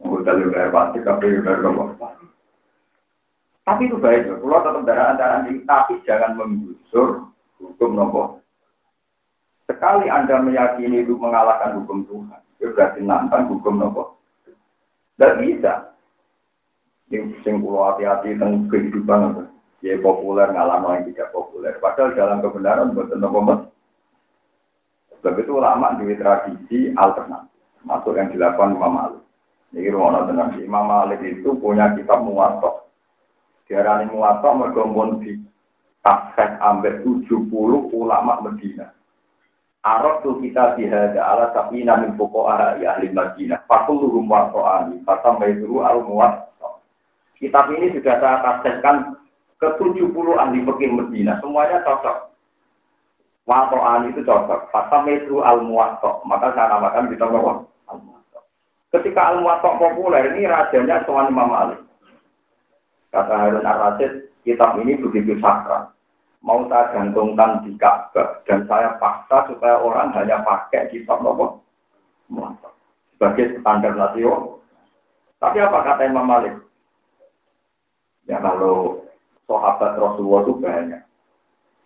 A: Udah lebih bayar pajak, tapi bayar apa? Tapi itu baik, kalau tetap darah antara tapi jangan menggusur hukum nomor Sekali Anda meyakini itu mengalahkan hukum Tuhan, itu berarti nantang hukum nopo. Tidak bisa. Ini hati-hati tentang kehidupan ya populer ngalah yang tidak populer. Padahal dalam kebenaran bukan nopo mas. Sebab itu ulama di tradisi alternatif, masuk yang dilakukan Imam Malik. Ini rumah tenang Imam Malik itu punya kitab muwatok. Diarani muwatok mergombon di tafsir ambil 70 ulama Medina. Arab tuh kita dihada ala tapi namin pokok ya ahli Madinah. Fakuluhum warto'ani. Fatam baituru al muat. Kitab ini sudah saya tafsirkan ke 70 ahli fikih Medina, semuanya cocok. Wato'an itu cocok. Fasametu al-muwatok. Maka saya namakan kita bahwa al-muwatok. Ketika al-muwatok populer, ini rajanya Tuan Imam Malik. Kata Harun Ar-Rasyid, kitab ini begitu sakral. Mau saya gantungkan di Ka'bah dan saya paksa supaya orang hanya pakai kitab nopo muwatok sebagai standar nasional. Tapi apa kata Imam Malik? Ya kalau sahabat Rasulullah itu banyak,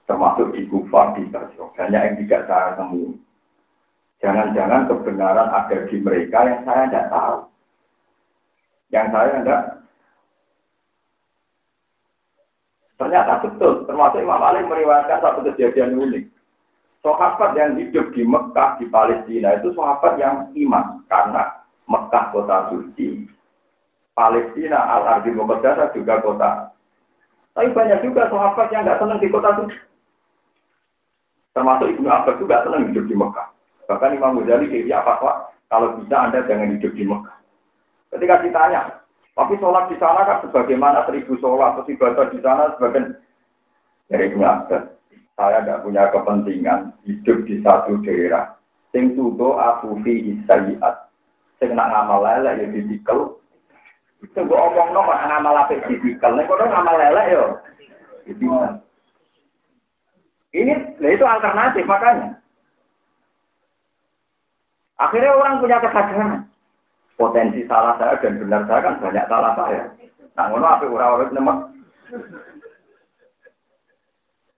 A: termasuk di Kufah, di banyak yang tidak saya temui. Jangan-jangan kebenaran ada di mereka yang saya tidak tahu. Yang saya tidak Ternyata betul, termasuk Imam Ali meriwayatkan satu kejadian unik. Sahabat yang hidup di Mekah, di Palestina itu sahabat yang iman. Karena Mekah kota suci, Palestina Al-Ardi Muqaddasah juga kota. Tapi banyak juga sahabat yang nggak senang di kota suci. Termasuk Ibnu Abbas juga senang hidup di Mekah. Bahkan Imam Ghazali apa kalau bisa Anda jangan hidup di Mekah. Ketika ditanya, tapi sholat di sana kan sebagaimana seribu sholat, atau ibadah di sana sebagian dari Abbas. Saya tidak punya kepentingan hidup di satu daerah. Sing tudo aku fi isayiat. Sing nak ngamal lele ya didikel. Sing gue omong no kok ngamal apa. Nek kono ngamal lele yo. Ini, itu alternatif makanya. Akhirnya orang punya kesadaran potensi salah saya dan benar saya kan banyak salah saya. Nah, ngono apa orang-orang nemek.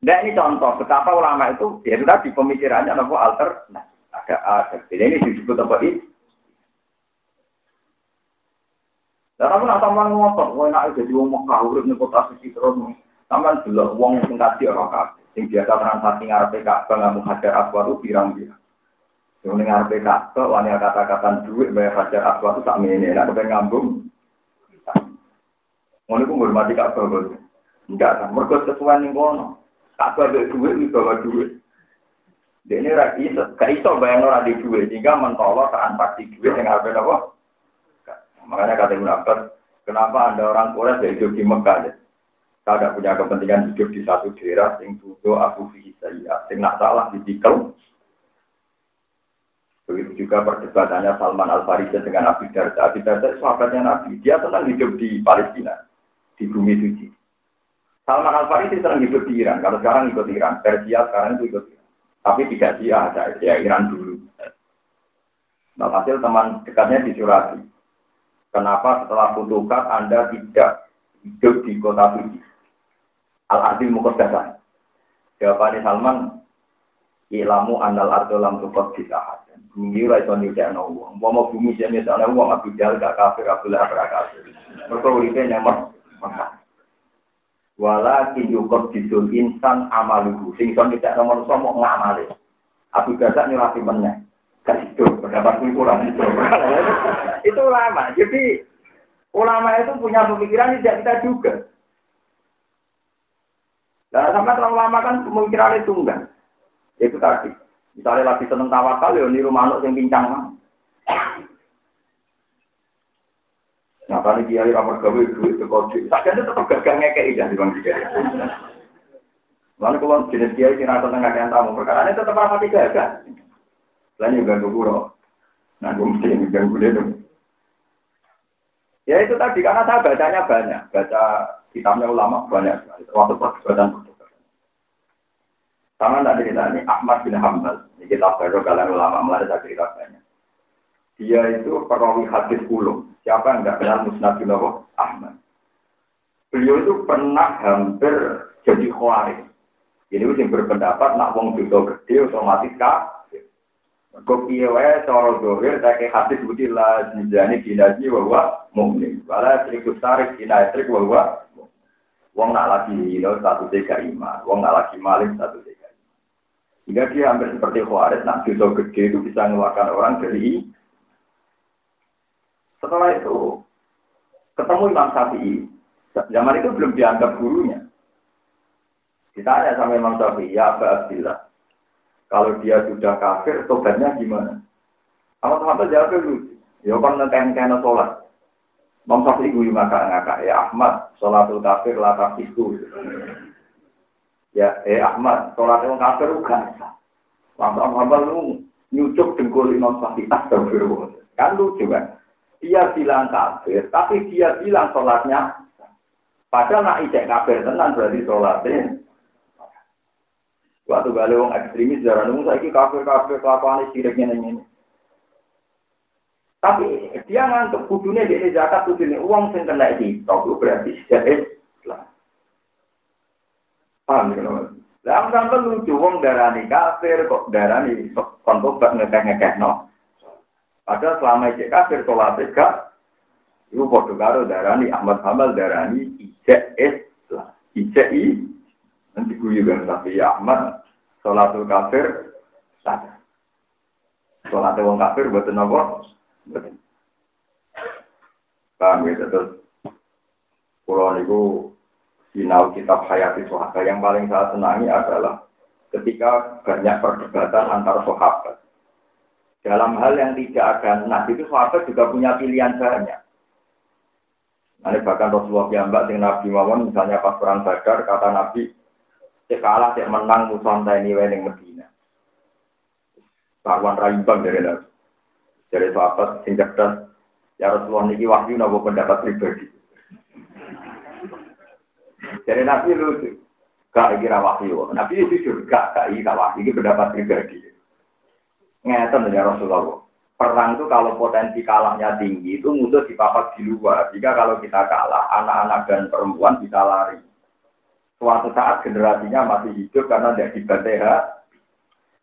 A: Nah ini contoh betapa ulama itu ya sudah di pemikirannya nopo alter. Nah, ada ada. Ini disebut apa ini? Dan kamu nak taman ngotot, wah nak jadi wong Mekah urip kota suci terus. Taman delok wong sing kaji ora kabeh. Sing biasa transaksi ngarepe Ka'bah ngamu hajar aswad pirang-pirang. Yang ini ngarepe kakak, wani kata-kata duit bayar hajar aswa itu tak ini, nak kepengen ngambung. Ngono pun hormati kakak bos. Enggak kan, mereka sesuai nih kono. Kakak ada duit, ini bawa duit. Dia ini rak iso, gak iso bayang orang di duit, sehingga mentolak transaksi duit yang ngarepe apa? Makanya kata Ibn Abbas, kenapa anda orang Quraisy hidup di Mekah? Ya? Saya tidak punya kepentingan hidup di satu daerah, sing tudo aku saya, sing nak salah ditikel, Begitu juga perdebatannya Salman Al Farisi dengan Nabi Darda. Abi Darda sahabatnya Nabi. Dia senang hidup di Palestina, di bumi suci. Salman Al Farisi senang hidup di Iran. Kalau sekarang ikut Iran, Persia sekarang itu ikut Iran. Tapi tidak dia, ada dia Iran dulu. Nah, hasil teman dekatnya dicurati. Kenapa setelah putukat Anda tidak hidup di kota suci? Al-Adil Muqaddasan. Jawabannya Salman, Ilamu anal ardo lam tukot disahat. Bumi ora iso nyedakno wong. Umpama bumi sing nyedakno wong Abu Jahal gak kafir, Abu Lahab ora kafir. Mergo uripe nyamak maka. Walakin yukot didul insan amaluhu. Sing iso nyedakno manusa mau ngamale. Abu Jahal nyurati meneh. Gak pendapat kurang *laughs* itu. ulama. Jadi ulama itu punya pemikiran tidak kita juga. Nah, sama terlalu lama kan pemikiran itu enggak. Itu tadi. Misalnya lagi seneng tawakal, ya niru manuk yang pincang mah. Nah, kali kiai ramah gawe duit ke kode. Sakjane tetap gagal ngekei ya di bang kiai. Lalu kalau jenis kiai sing rasa tengah yang tamu perkara ini tetap rapati gagal. Lain juga guru. Nah, gue mesti ganggu dia dong. Ya itu tadi karena saya bacanya banyak, baca kitabnya ulama banyak sekali, termasuk perdebatan sama tadi kita ini Ahmad bin Hambal. Ini kita baru kalian ulama mulai saya cerita banyak. Dia itu perawi hadis ulum. Siapa yang nggak kenal Musnad Ahmad? Beliau itu pernah hampir jadi khawarij. Jadi yang berpendapat nak wong dosa gede otomatis kafir. Kok piye wae cara dohir tak hadis budi la jinjani dinaji wa mukmin. Wala triku tarik ila trik wa Wong nak lagi hilo satu tiga iman, wong nak lagi maling satu tiga sehingga dia hampir seperti Khawarij, nah dosa gede itu bisa mengeluarkan orang dari setelah itu ketemu Imam Syafi'i. Zaman itu belum dianggap gurunya. Ditanya sama Imam Syafi'i, ya Abba Abdillah, kalau dia sudah kafir, tobatnya gimana? Sama teman jawab lucu. Ya kan ngekeng-kena sholat. Imam Syafi'i gue ngakak ngakak ya Ahmad, sholatul kafir lah itu. Ya, eh Ahmad, sholat yang kafir juga. Langsung hambal lu nyucuk dengkul Imam Syafi'i astagfirullah. Kan lucu kan? Dia bilang kafir, tapi dia bilang sholatnya. Padahal nak ijek kafir tenan berarti sholatnya. Waktu gale wong ekstremis darah nunggu saya kafir kafir kelakuan siriknya ini. Tapi dia ngantuk kudunya di zakat kudune uang sing kena itu berarti sudah Islam. Paham ya loh. Lah sampai lucu wong darani kafir kok darani kontok gak ngekeh-ngekeh no. Padahal selama itu kafir sholat gak Iku podo karo darani Ahmad Hamal darani ijek Islam. Ijek i nanti guyu kan tapi Ahmad sholatul kafir sadar. Sholat wong kafir buat nopo Paham ya, terus Pulau niku sinau kitab Hayati Sohaka yang paling saya senangi adalah ketika banyak perdebatan antar sahabat. Dalam hal yang tidak ada nah itu sahabat juga punya pilihan banyak. Nanti bahkan Rasulullah mbak dengan Nabi Mawon misalnya pas perang Badar kata Nabi cek kalah menang musuh ini yang Medina. Karuan raimbang dari Nabi. Dari sahabat sing cerdas, ya Rasulullah niki wahyu nopo pendapat pribadi. Dari Nabi lucu, gak kira wahyu. Nabi itu juga gak kira wahyu ini pendapat pribadi. Ngeten ya Rasulullah. Perang itu kalau potensi kalahnya tinggi itu musuh dipapak di luar. Jika kalau kita kalah, anak-anak dan perempuan bisa lari. Suatu saat generasinya masih hidup karena tidak dibantai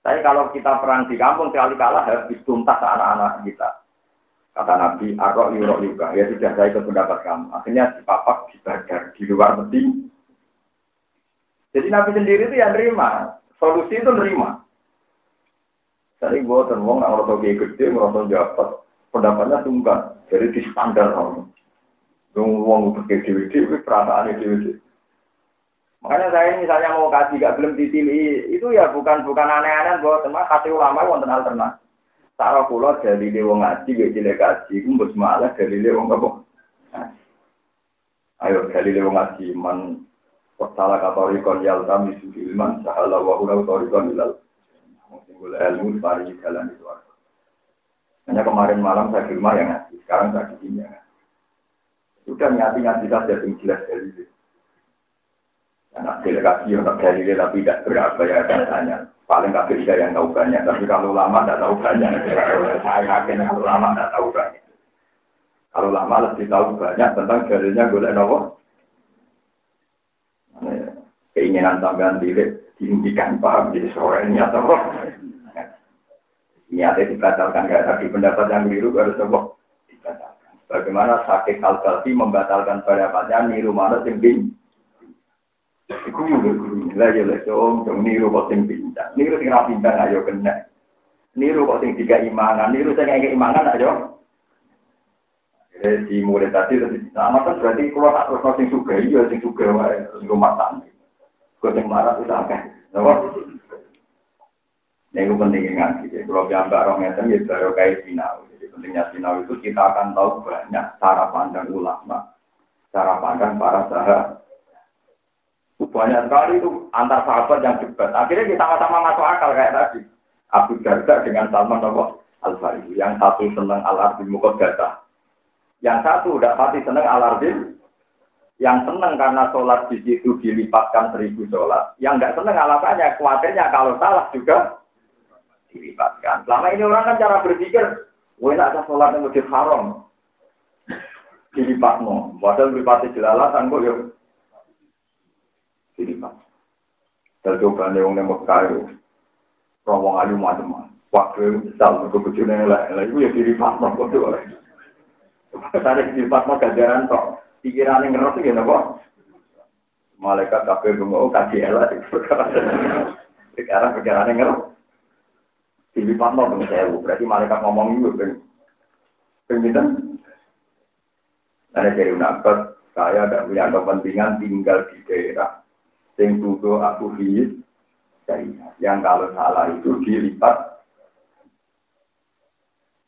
A: tapi kalau kita perang di kampung sekali kalah harus tuntas anak-anak kita. Kata Nabi, Arok yurok juga. Ya sudah saya ikut pendapat kamu. Akhirnya dipapak, dibakar di luar peti. Jadi Nabi sendiri itu yang nerima. Solusi itu nerima. Jadi gue temuang nggak ngerasa kayak gede, ngerasa jabat. Pendapatnya tunggal. Jadi di standar orang. Ngomong pakai DVD, perasaan DVD. Makanya saya misalnya mau kasih gak belum ditili itu ya bukan bukan aneh-aneh buat teman kasih ulama wonten alternatif. Saro kula dari wong ngaji gak cilik kaji ku mbok malah dari wong apa? Ayo dari wong ngaji man salah katori kon yal kami ilman sahala wa hura katori ilal. Singgul ilmu pari jalan itu. Hanya kemarin malam saya di rumah yang ngaji, sekarang saya di sini ya. Sudah nyati-nyati saja yang jelas dari itu. Anak delegasi untuk dalilnya tapi tidak berapa ya katanya. Paling nggak bisa yang tahu banyak. Tapi kalau lama tidak tahu banyak. Saya yakin kalau lama tidak tahu banyak. Kalau lama lebih tahu banyak tentang dalilnya gue nopo. Keinginan tambahan diri dihentikan paham jadi sore ini atau niatnya dibatalkan gak tadi pendapat yang keliru harus coba dibatalkan. Bagaimana sakit al membatalkan pendapatnya niru mana tinggi Iku yo guru, lah yo lek dong, dong niru kok sing pintar. Niru sing ra pintar ayo kena. Niru kok sing tiga imangan, niru sing ngeke imangan ayo. Jadi di murid tadi lebih sama kan berarti kalau tak terus sing suka, iya sing suka wae, sing rumah tangga. Kau sing marah itu akeh. Napa? Nah, itu penting ngaji. Jadi kalau orang ngeten ya baru kayak sinau. Jadi pentingnya sinau itu kita akan tahu banyak cara pandang ulama, cara pandang para sahabat banyak sekali itu antar sahabat yang debat. Akhirnya kita sama-sama masuk akal kayak tadi. Abu Darda dengan Salman Al Farisi. Yang satu senang Al Arbi Mukodata. Yang satu udah pasti senang Al Arbi. Yang senang karena sholat di situ dilipatkan seribu sholat. Yang nggak senang alasannya khawatirnya kalau salah juga dilipatkan. Selama ini orang kan cara berpikir, wah ada sholat yang lebih haram. Dilipat no. Padahal dilipati jelalatan kok ya jadi mas. Dan coba nih orang nembak kayu, rawang ayu macam-macam. Waktu misal ke bujurnya lah, lah itu ya no kok tuh. Tadi diri pas no gajaran tok. Pikiran yang ngerti ya nopo. Malaikat kafe mau kasih elah. Sekarang pikiran yang ngerti. Diri pas no saya berarti malaikat ngomong juga. Pengen ada dari unabat, saya tidak punya kepentingan tinggal di daerah sing tuku aku hiis yang kalau salah itu dilipat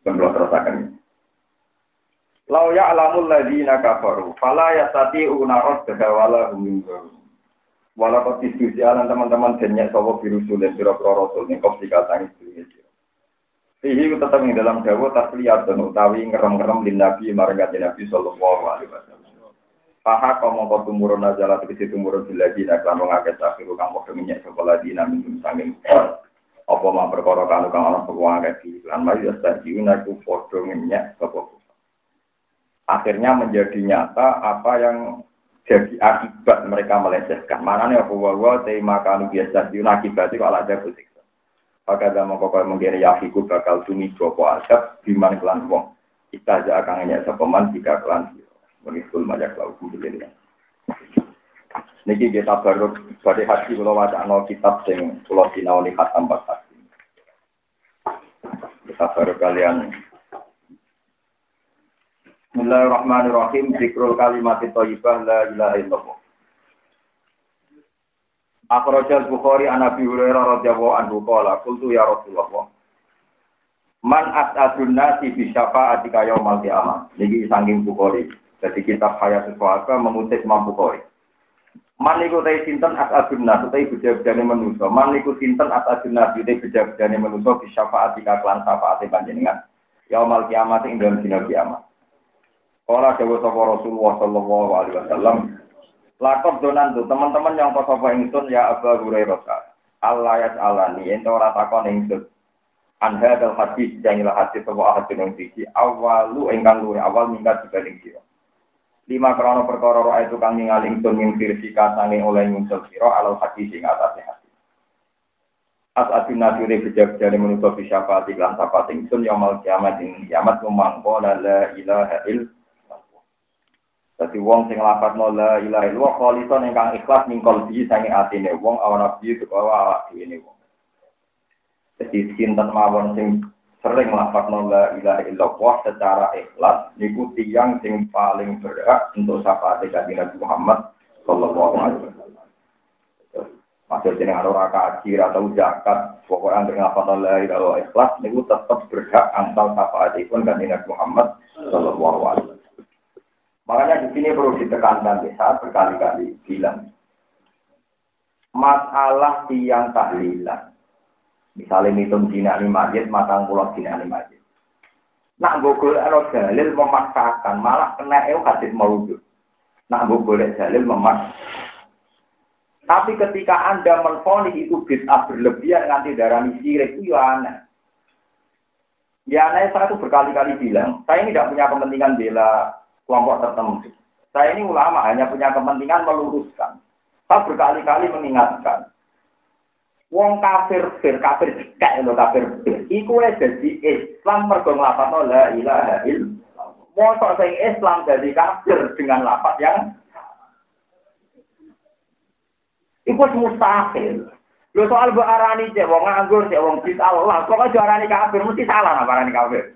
A: dan belum terusakan Lau ya'lamul ladzina kafaru fala yastati'una radda wala hum yunzarun. Wala kok diskusi alan teman-teman dennya sapa birusul dan pira-pira rasul ning kop dikatani dunya. Fihi tetap dalam dawa tasliyat dan utawi ngerem-ngerem lin nabi marang nabi sallallahu alaihi wasallam. Paha kamu kau tumurun aja lah tegesi tumurun bila dina kan wong akeh takhiru kang padha minyak sapa ladina minum sanging apa mah perkara kanu kang ana sapa akeh lan mari yastadiuna ku padha minyak sapa akhirnya menjadi nyata apa yang jadi akibat mereka melecehkan. Mana nih aku wawa tema kanu biasa di akibat itu kalau ada bersiksa. Maka zaman kau mengkira yafiku bakal tumi jopo adab biman kelan wong. Kita aja akan nanya sepeman jika kelan Mengikul majak lau kumpulin ya. Niki kita baru pada hati kalau wacana kitab sing pulau sinau nih khatam hati. Kita baru kalian Bismillahirrahmanirrahim. Zikrul kalimat thayyibah la ilaha illallah. Akhrajal Bukhari an Abi Hurairah radhiyallahu anhu qala qultu ya Rasulullah Man as'adun nasi bi syafa'atika yaumal qiyamah. Niki saking Bukhari. Jadi kitab Hayat Suhaka mengutip Imam Bukhari. Man niku te sinten as'adun nas te bejabane manusa. Man niku sinten as'adun nas te bejabane manusa bi syafa'atika lan syafaate panjenengan. Yaumal kiamat ing dalem dina kiamat. Ora dewa sapa Rasulullah sallallahu alaihi wasallam. Lakon donan tuh teman-teman yang pas sapa ingsun ya Abu Hurairah. Allah ya alani ento ora takon ingsun. An hadal hadis yang ilah hadis sapa hadis yang siji awalu ingkang luwih awal minggat dibanding sira. Lima krono perkara roa itu kang ningali ingsun ing firsika sange oleh ingsun sira alal hadis sing atase hadis. As asin nabi re bejak jane menutup syafaat iklan syafaat ingsun yaumul kiamat ing kiamat mumangko la ilaha illallah Dadi wong sing lapatno la ilaha illallah kholison ingkang ikhlas ning kalbi sange atine wong awan nabi kebawa awak dhewe wong. Jadi sinten mawon sing sering lapatno la ilaha illallah secara ikhlas niku tiyang sing paling berhak untuk syafaat kanjeng Nabi Muhammad sallallahu alaihi wasallam. Masih jeneng ora kaji atau zakat, pokoknya anggere ngapal la ilaha ikhlas niku tetap berhak antal syafaatipun kanjeng Nabi Muhammad sallallahu alaihi wasallam. Makanya di sini perlu ditekankan saat berkali-kali bilang masalah tiang tahlilan. Misalnya hitung dina ini majid, matang pulau dina ini majid. Nak gogol ero dalil memaksakan, malah kena eu hadis maudud. Nak gogol dalil memaksakan. Tapi ketika Anda menfonis itu bid'ah berlebihan nanti darah sirik itu ya aneh. Ya aneh saya itu berkali-kali bilang, saya ini tidak punya kepentingan bela kelompok tertentu. Saya ini ulama hanya punya kepentingan meluruskan. Saya berkali-kali mengingatkan. Wong kafir fir kafir cekak lho kafir fir. Iku jadi Islam mergo nglafadzno la ilaha illallah. Mosok sing Islam jadi kafir dengan lafaz yang Iku mustahil. Lho soal mbok arani cek wong nganggur cek wong bid'ah Allah, kok aja arani kafir mesti salah apa arani kafir.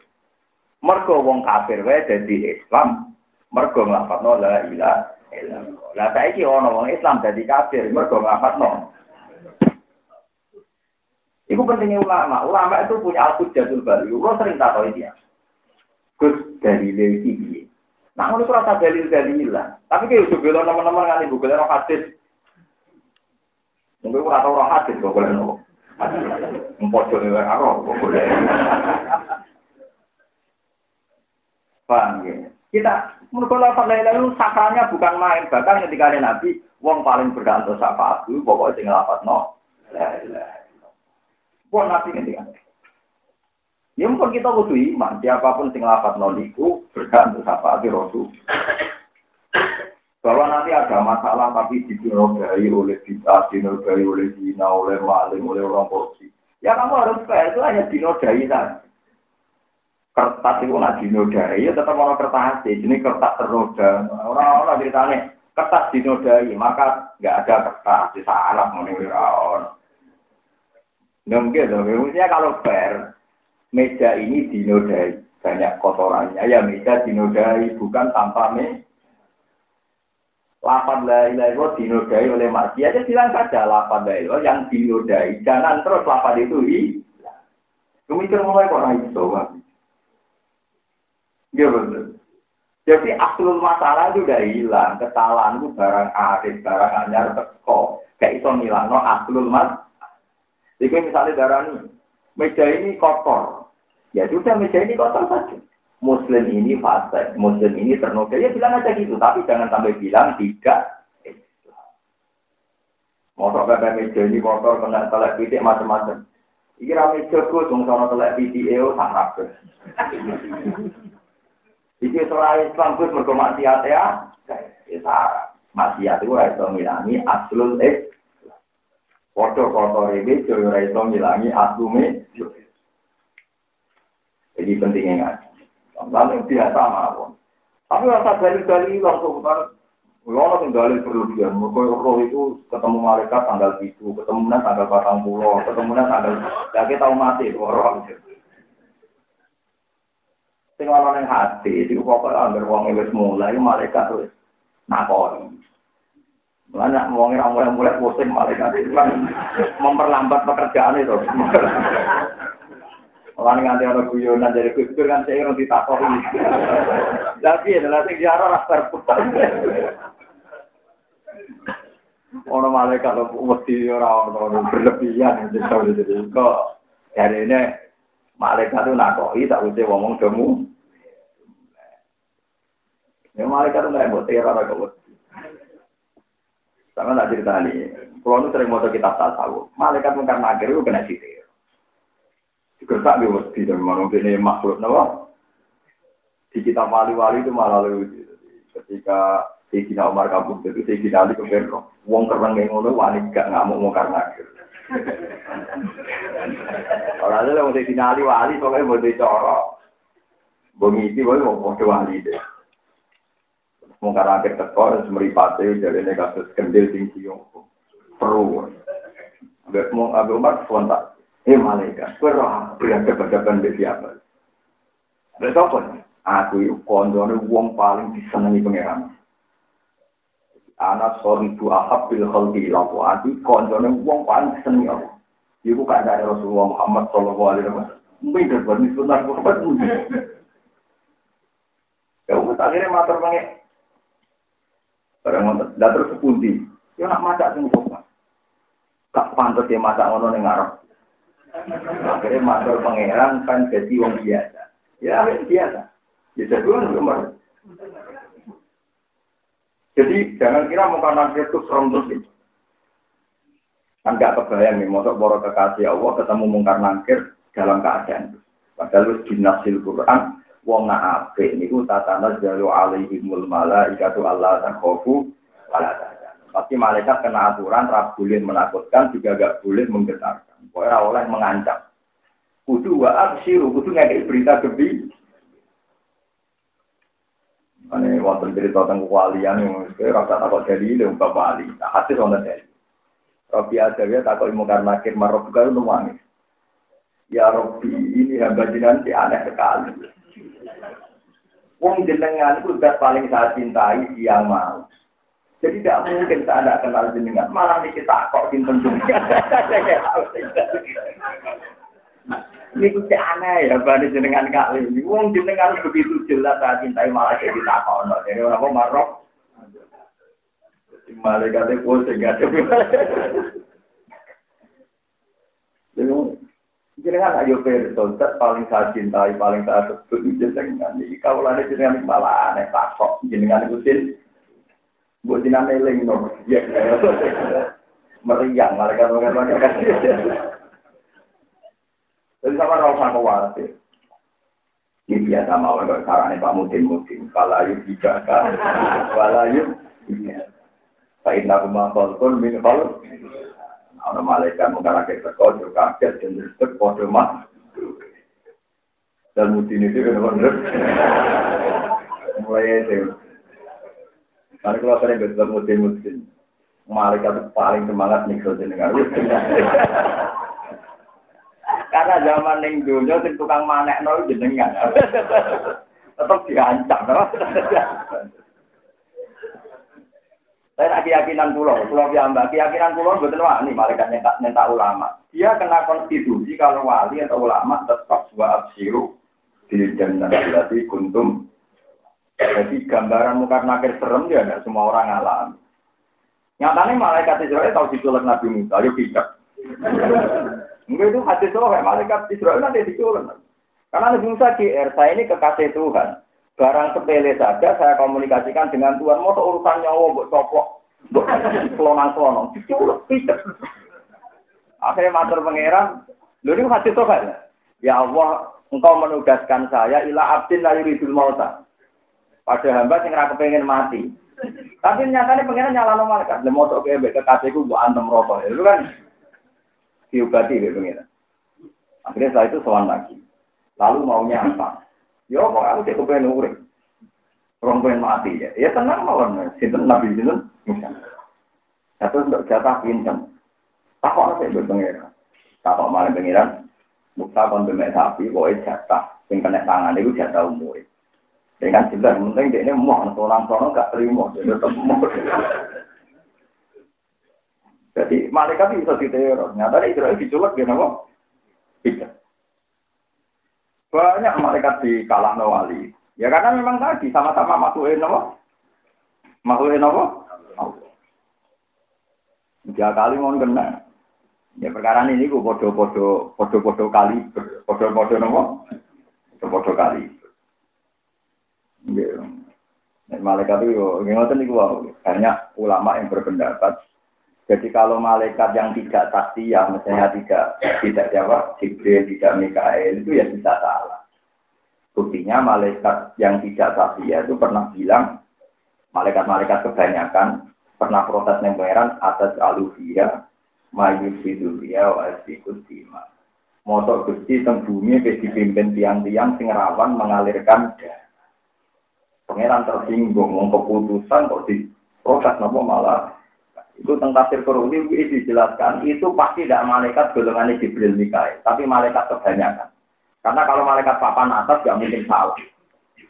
A: Mergo wong kafir wae dadi Islam, mergo nglafadzno la ilaha illallah. Lah saiki ana wong Islam dadi kafir mergo nglafadzno. Iku pentingnya ulama. Ulama itu punya al-hujjatul bali. Lo sering tahu dia. Gus dari lagi? Nah, ngono rasa dalil lah. Tapi kayak udah bilang teman-teman kan ibu bilang hadis. Mungkin ora tau ora hadis kok boleh nopo. Empojo nih karo kok boleh. Ya? Kita menurut lafaz la ilaha sakralnya bukan main, bahkan ketika ada Nabi, wong paling berhak untuk syafaat itu pokoknya sing lafaz no. Ilaha Wong Nabi ketika Ya mungkin kita butuh iman, siapa pun sing lafaz no niku berhak untuk syafaat Rasul. Bahwa nanti ada masalah tapi dinodai oleh kita, dinodai oleh Cina, oleh maling, oleh orang korupsi. Ya kamu harus fair, itu hanya dinodai saja kertas itu nggak dinodai, ya tetap mau kertas sih. Ini kertas ternoda. Orang-orang ceritanya kertas dinodai, maka nggak ada kertas di salah menurut Mungkin dong, maksudnya kalau fair, meja ini dinodai banyak kotorannya, ya meja dinodai bukan tanpa me. Lapan la ilaha dinodai oleh maksiat, ya bilang saja lapan la yang dinodai, jangan terus lapan itu hilang. Kemikir mulai kok naik, Iya betul. Jadi aslul masalah itu udah hilang. Kesalahan itu barang akhir, barang anyar teko. Kayak iso ngilang no aslul mas. Jadi misalnya darah ini, meja ini kotor. Ya sudah meja ini kotor saja. Muslim ini fase, Muslim ini ternoda. Ya bilang aja gitu, tapi jangan sampai bilang tidak. Motor pepe meja ini kotor, kena telek pitik macam-macam. Iki rame jogo, dong sono telek pitik, eo, sangat *laughs* Iki seorang Islam itu mergo maksiat ya. Ya maksiat itu ora iso ngilangi aslul eh. Foto kotor ini ora iso ngilangi aslume. Jadi pentingnya ngaji. Lalu biasa mawon. Tapi rasa dalil-dalil langsung kan Kalau yang dalil berlebihan, mereka roh itu ketemu malaikat tanggal itu, ketemu tanggal batang pulau, ketemu tanggal, ya kita tahu mati itu roh. Sing ana ning hati, iku pokoke anggere wong mulai malaikat wis nakoni. Banyak wong ora mulai mulai pusing malaikat itu kan memperlambat pekerjaan itu. Orang nganti ana guyonan dari kusur kan saya orang ditakoni. Tapi adalah sing diarah rasa putar. Orang malaikat mesti ora ono berlebihan jadi kok dari ini malaikat itu nakoi tak usah ngomong demu Ya malaikat itu nggak mau teror agak Sama tak cerita nih, kalau nu sering mau kitab tasawuf, malaikat mungkar nakir itu kena sitir. Dikertak di wedi dan mana ini makhluk nawa. Di kitab wali-wali itu malah lucu. Ketika Sayyidina Umar kabur itu Sayyidina Ali kemudian wong kereng yang ngono wani gak ngamuk mungkar nakir. Orang itu mau Sayyidina Ali wali pokoknya mau dicorok. Bungi itu boleh mau wali deh. Mungkin akhir teko, meripati, jadi ini kasus kendil sing siung. Perlu. Abis mau Abu Umar spontan. Eh malaikat, gue roh berada berhadapan di siapa? Ada apa? Aku itu kondone wong paling disenangi pangeran. Anak sorry tu ahab bil khalqi laku ati kondone wong paling disenangi Allah. Ibu kan dari Rasulullah Muhammad Sallallahu Alaihi Wasallam. Mungkin berbanding sunnah Muhammad. *laughs* Ya, akhirnya matur pengen Barang ngoten. Lah terus pundi? Ya nak masak sing kok. Gak pantes ya masak ngono ning ngarep. Akhirnya matur pangeran kan jadi wong biasa. Ya biasa. Ya jadi nomor. Jadi jangan kira muka nabi itu serem terus itu. Kan gak kebayang nih, mosok boro kekasih Allah ketemu mungkar nangkir dalam keadaan. Padahal di nasil Quran, wong nak apik niku tatana jalu alaihimul malaikatu Allah takhofu wala Tapi malaikat kena aturan, ra boleh menakutkan, juga gak boleh menggetarkan. Pokoknya oleh mengancam. Kudu wa absiru, kudu ngekei berita gebi. Ini wonten cerita tentang kewalian yang saya rasa takut jadi ini bapak wali. Nah, hati wonten jadi. Robi Adawiyah takut ilmu karena akhir marok itu nangis. Ya Robi ini hamba jinan aneh sekali. Wong jenengan itu sudah paling saya cintai yang mau. Jadi tidak mungkin saya tidak kenal jenengan. Malah nih kita kok simpen jenengan. *laughs* Ini tuh aneh ya, pada jenengan kali ini. Wong jenengan begitu jelas saya cintai malah jadi takut. Jadi orang mau marok. Malaikatnya pusing gak Jenengan ayo perso, paling saya cintai, paling saya sebut jenengan. Iki kawulane jenengan malah aneh takok jenengan iku sin. Mbok jenengan eling no. Ya. Meriang malah kan kan. Jadi sama ora usah khawatir. Ini biasa mau kalau caranya Pak Mudin Mudin. Walayu tidak kan. Walayu. Pak Inna Rumah Kolkun min Kolkun. Ana malaikat mung karake teko yo kaget dan respek padha mak. Dan mudine itu kan bener. Mulai itu. Karena kalau sering bertemu mudin-mudin, malaikat paling semangat nih kalau jenengan. Karena zaman ning dunia sing tukang manekno jenengan. Tetap diancam, Saya nak keyakinan pulau, pulau piambak, keyakinan pulau betul ini malaikat nyentak, nyentak ulama. Dia kena konstitusi kalau wali atau ulama tetap dua absiru di jannah berarti kuntum. Jadi gambaran muka nakir serem ya tidak semua orang alami. Nyatanya malaikat Israel tahu diculik Nabi Musa, yuk tidak. Enggak itu hati soalnya malaikat Israel nanti diculik. Karena Nabi Musa GR, saya ini kekasih Tuhan. Barang sepele saja saya komunikasikan dengan Tuhan. Mau urusan nyawa buat coplok, buat kelonang-kelonang. Tidak. Akhirnya matur pangeran, lu ini hati Tuhan. Ya Allah, engkau menugaskan saya ila abdin la yuridul mauta. Pada hamba sing ora kepengin mati. Tapi nyatanya pengen nyala nomor kan, le moto ke kekasihku buat antem rokok. Itu kan diobati ya pengen. Akhirnya saya itu sowan lagi. Lalu maunya apa? Ya, kok aku cek kepengen urip. Orang pengen mati ya. Ya tenang mawon. Sinten Nabi sinten? Satu untuk jatah pincem. Takok saya berpengiran. Takok malah pengiran. Musa kon demek sapi, pokoknya jatah. Sing kena tangan itu jatah umur. Dengan jelas, penting dia ini mau orang sono gak terima, dia tetap mau. Jadi malaikat bisa diteror. Nyata Israel diculik dia nama. Tidak. Banyak malaikat di kalah wali. Ya karena memang tadi sama-sama makhluk nama. Makhluk. Allah. Tiga kali mau kena. Ya perkara ini gue podo-podo podo-podo kali, podo-podo nama. Podo-podo kali. Ya. Malaikat itu, ngoten niku banyak ulama yang berpendapat. Jadi kalau malaikat yang tidak saksi, ya misalnya tidak tidak jawab, Jibril, tidak Mikael, itu ya bisa salah. Buktinya malaikat yang tidak saksi ya itu pernah bilang, malaikat-malaikat kebanyakan pernah protes pangeran atas aluvia, mayus fidulia, wa dima. Motor gusti teng bumi dipimpin tiang-tiang sing mengalirkan darah. Pangeran tersinggung, keputusan kok di proses nopo malah itu tentang tafsir Qur'ani itu dijelaskan itu pasti tidak malaikat golongannya Jibril Mikael, tapi malaikat kebanyakan. Karena kalau malaikat papan atas gak mungkin salah.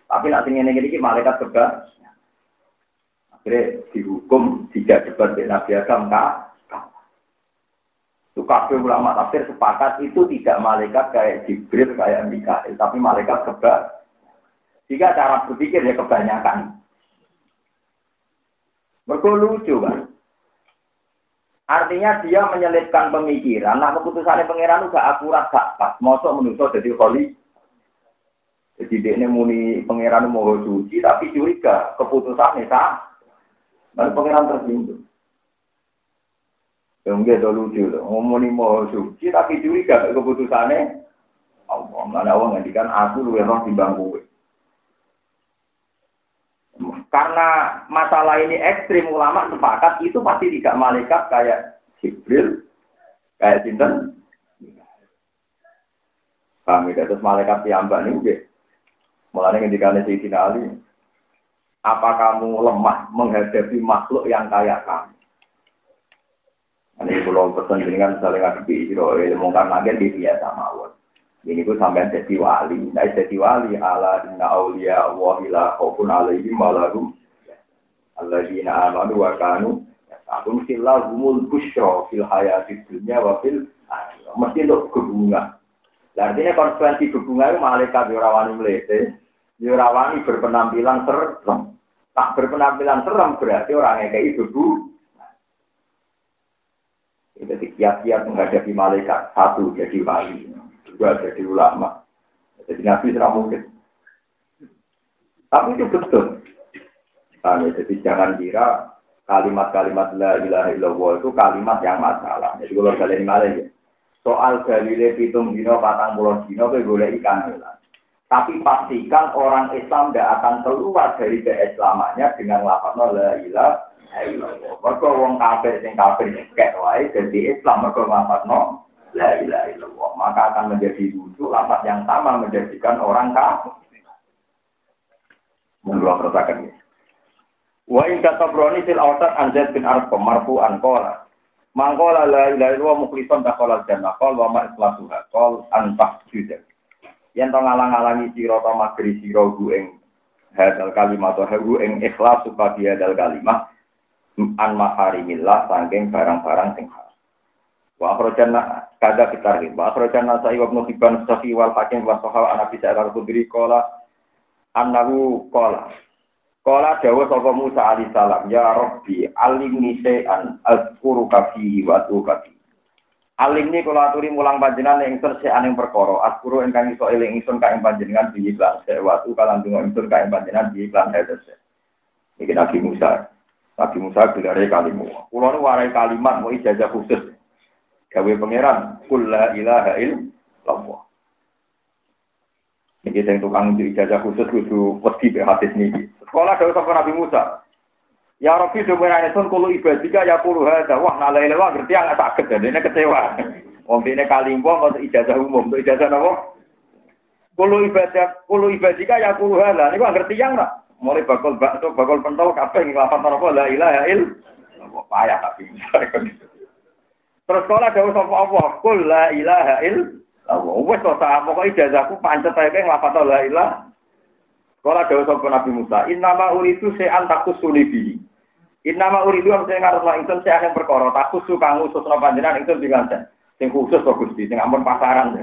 A: Tapi nanti ini ini malaikat juga akhirnya dihukum tidak debat dengan Nabi Adam kak. Itu kafe ulama tafsir sepakat itu tidak malaikat kayak Jibril kayak Mikael, tapi malaikat juga jika cara berpikir ya kebanyakan. Mereka lucu kan. Artinya dia menyelipkan pemikiran. Nah keputusannya pangeran gak akurat gak pas. Mosok menuso jadi holy. Jadi dia ini muni pangeran mau suci tapi curiga keputusannya sah. Lalu pangeran tersinggung. Yang dia lucu loh. Ngomongin mau suci tapi curiga keputusannya. Allah, mana Allah ngendikan aku lu roh di bangku. Karena masalah ini ekstrim ulama sepakat itu pasti tidak malaikat kayak Jibril, kayak Sinten. Kami ya? terus malaikat mbak ini, mulai ketika Sayyidina Ali, apa kamu lemah menghadapi makhluk yang kayak kamu? Ini kalau pesan dengan saling ngadepi, ilmu karena di biasa mawon. Ini gue sampai jadi wali. Nah, jadi wali ala inna awliya Allah ila khaufun alaihim walahum. Alladzina amanu wa kanu Aku mesti lahumul busyra fil hayati dunya wa fil mesti untuk kebunga. Artinya konsekuensi kebunga itu malaikat yorawani melete, yorawani berpenampilan serem. Tak berpenampilan serem berarti orang yang kayak itu Jadi kiat-kiat menghadapi malaikat satu jadi wali juga jadi ulama. Jadi nabi tidak mungkin. Tapi itu betul. Nah, jadi jangan kira kalimat-kalimat la ilaha illallah itu kalimat yang masalah. Jadi kalau kalian malah ya. Soal dalile pitung dino patang puluh dino boleh ikan hilang. Tapi pastikan orang Islam tidak akan keluar dari keislamannya dengan lafaz la ilaha illallah. Mereka wong kafir sing kafir kayak wae jadi Islam mereka lafaz no la ilaha illallah. Maka akan menjadi lucu lafaz yang sama menjadikan orang kafir. Menurut pertakan ini. Wa in katabroni fil awsat an bin Arqam marfu'an qala. Mangkola la ilaha illallah mukhlishan taqala jannah qol wa ma ikhlasuha qol an tahjuda. Yen to ngalang-alangi sira to magri sira gu ing hadal kalimat to hu ing ikhlas supaya hadal kalimat an maharimillah saking barang-barang sing haram. Wa akhrajana kada kita ri. Wa akhrajana sa'i wa ibnu hibban safi wal hakim wa sahal ana bisa al-khudri qala annahu qala Kala dawa sapa Musa alaihi salam, ya Rabbi, alimni syai'an azkuru kafihi wa atu kafi. Alimni kula aturi mulang panjenengan ingsun syai'an ing perkara, azkuru ingkang iso eling ingsun ka ing panjenengan bi iklan sewatu kalan donga ingsun ka ing panjenengan bi iklan hadese. Iki Nabi Musa. Nabi Musa bilare kalimu. Kula nu warai kalimat mau ijazah khusus. Gawe pangeran, kul la ilaha illallah. Ini yang tukang ijazah khusus kudu wedi be hadis niki. Sekolah dari sapa Nabi Musa. Ya Rabbi sebenarnya sun kulo ibadika ya kulo hada. Wah nalai lewa ngerti yang sakit dan ini kecewa. Wong ini kalimpo untuk ijazah umum, untuk ijazah apa? Kulo ibadah, kulo ibadika ya kulo hada. Ini ngerti yang nak. Mulai bakal bakso, bakal pentol kabeh ngelafat apa la ilaha illallah. Payah tapi. Terus sekolah dari sapa Allah, kul la ilaha illallah. Wes to sak pokoke ijazahku pancet ae ngelafat la ilaha Kala dawa sapa Nabi Musa, "Innama uridu se'an takusuli bihi." Innama uridu am sing ngarep ingsun se'an yang perkara takusu kang ususna panjenengan ingsun diganten. Sing khusus kok Gusti, sing ampun pasaran.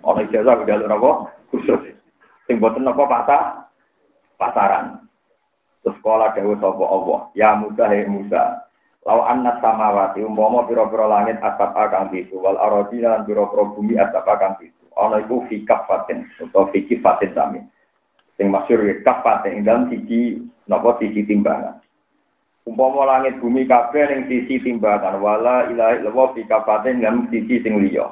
A: Ana ijazah udah apa? Khusus. Sing boten apa pasar? Pasaran. Terus kala dawa sapa Allah, "Ya Musa he Musa, Lau anna samawati umpama pira-pira langit asap kang pitu wal aradina pira-pira bumi asap kang pitu. Ana iku fi kafatin utawa fi kifatin sami sing masyhur ya kapat ing dalam sisi napa sisi timbangan. Umpama langit bumi kabeh ning sisi timbangan wala ilaha illallah fi kafatin dalam sisi sing liya.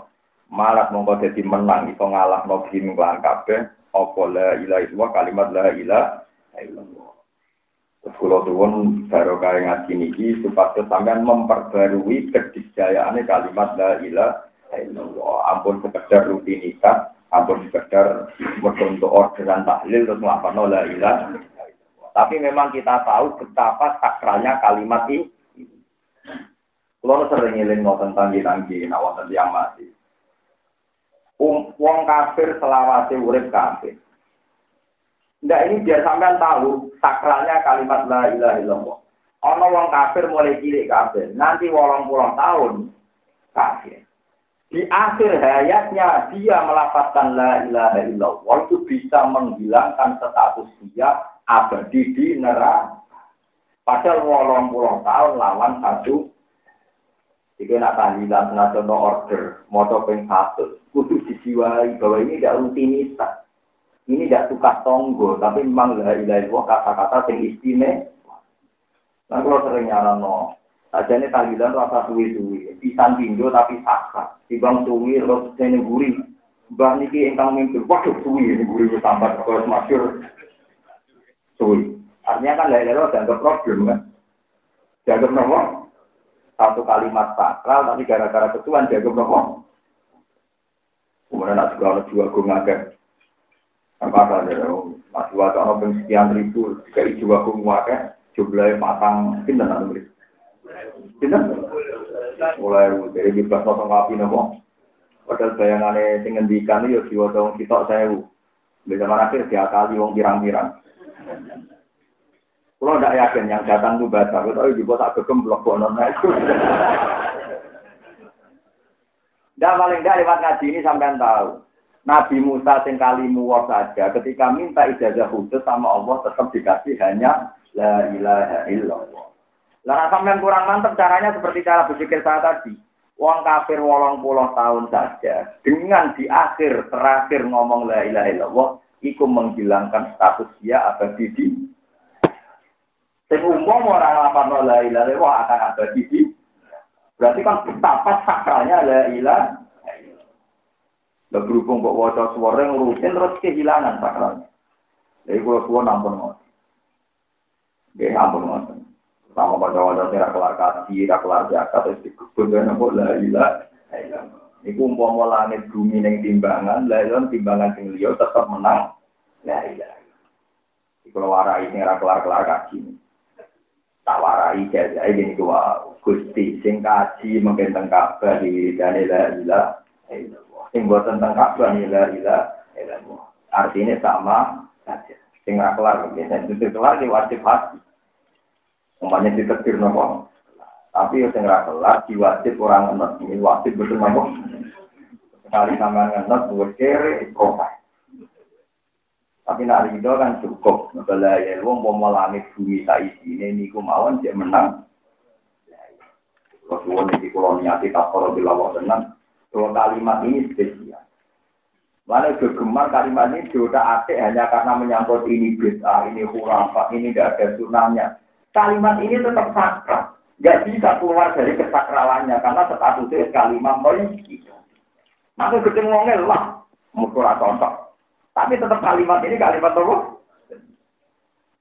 A: Malat mongko dadi menang iso ngalahno bim lan kabeh apa la ilaha illallah kalimat la ilaha illallah. Tuwun baru kaya ngaji niki supaya sampean memperbarui kedisjayaan kalimat la ilaha illallah. Ampun sekedar rutinitas ampun sekedar untuk orderan tahlil terus melakukan la ilah. Tapi memang kita tahu betapa sakralnya kalimat ini. Kalau sering ngiling mau tentang tanggi nak yang mati. Um, wong kafir selawase urip kafir. Ndak ini biar sampean tahu sakralnya kalimat la ilaha illallah. Ono wong kafir mulai cilik kafir, nanti wolong puluh tahun kafir di akhir hayatnya dia melafazkan la ilaha illallah itu bisa menghilangkan status dia abadi di neraka. Padahal wolong puluh tahun lawan satu jika nak tahlilan nasional order, moto peng satu, kudu dijiwai bahwa ini tidak rutinitas. Ini tidak suka tonggo, tapi memang la ilaha illallah kata-kata yang istimewa. Nah kalau sering nyaran no, Aja ini tahlilan rasa suwi-suwi, pisan pindo tapi saksa. Tibang suwi, terus ini gurih. Mbah niki ingkang mimpin, waduh suwi, ini gurih sambat, kalau masyur suwi. Artinya kan lain-lain dianggap problem kan. Dianggap nomor satu kalimat sakral, tapi gara-gara ketuan dianggap nomor. Kemudian nak ada juga gue ngagak. Apa ada masih wajah orang sekian ribu, jika jiwa gue ngagak, jumlahnya patang, pindah nanti Kita mulai dari bebas nonton api nopo. Padahal bayangannya sing ngendikan yo siwa dong kita saya Bisa akhir kali wong pirang-pirang. Kalau tidak yakin yang datang itu baca, tapi juga tak blok bonon itu. Dan paling tidak lewat ngaji ini sampai tahu. Nabi Musa sing kalimu saja ketika minta ijazah khusus sama Allah tetap dikasih hanya la ilaha illallah. Lah sampean kurang mantep caranya seperti cara berpikir saya tadi. Uang kafir wolong puluh tahun saja dengan di akhir terakhir ngomong la ilaha illallah iku menghilangkan status dia abadi di Sing umum orang lapar la ilaha illallah akan abadi di Berarti kan betapa sakralnya la ilaha Lah berhubung kok wajah suara yang rutin terus kehilangan sakralnya. Jadi kalau suara nampun ngoten. Nggih ampun ngoten. Sama pada wadah tidak kelar kasih, tidak kelar zakat, terus dikubur dan nopo lah ilah. Iku umpama langit bumi neng timbangan, lah timbangan sing liya tetap menang. La ilah. Kalau warai ini kelar kelar kaji. Tak warai jaja ini gua gusti sing kaji mungkin di dan la ilah. Sing buat tentang kabar ni la ilah. Artinya sama saja. Sing kelar, dan itu kelar wajib hati. Umpamanya ditetir nopo. Tapi yang ora kelar diwajib orang ngenot. Ini wajib betul nopo. Sekali sama ngenot buat kere profil. Tapi nak ridho kan cukup. Ngebala ya wong mau langit bumi saiki ini niku mawon dia menang. Rasulullah ini kalau niati tak kalau dilawak tenang. Dua kalimat ini spesial. Mana kegemar kalimat ini sudah atik hanya karena menyangkut ini bid'ah, ini khurafat, ini tidak ada sunahnya. Kalimat ini tetap sakral. Gak bisa keluar dari kesakralannya karena statusnya kalimat polisi. Maka ketemu lah, mukul contoh. Tapi tetap kalimat ini kalimat apa?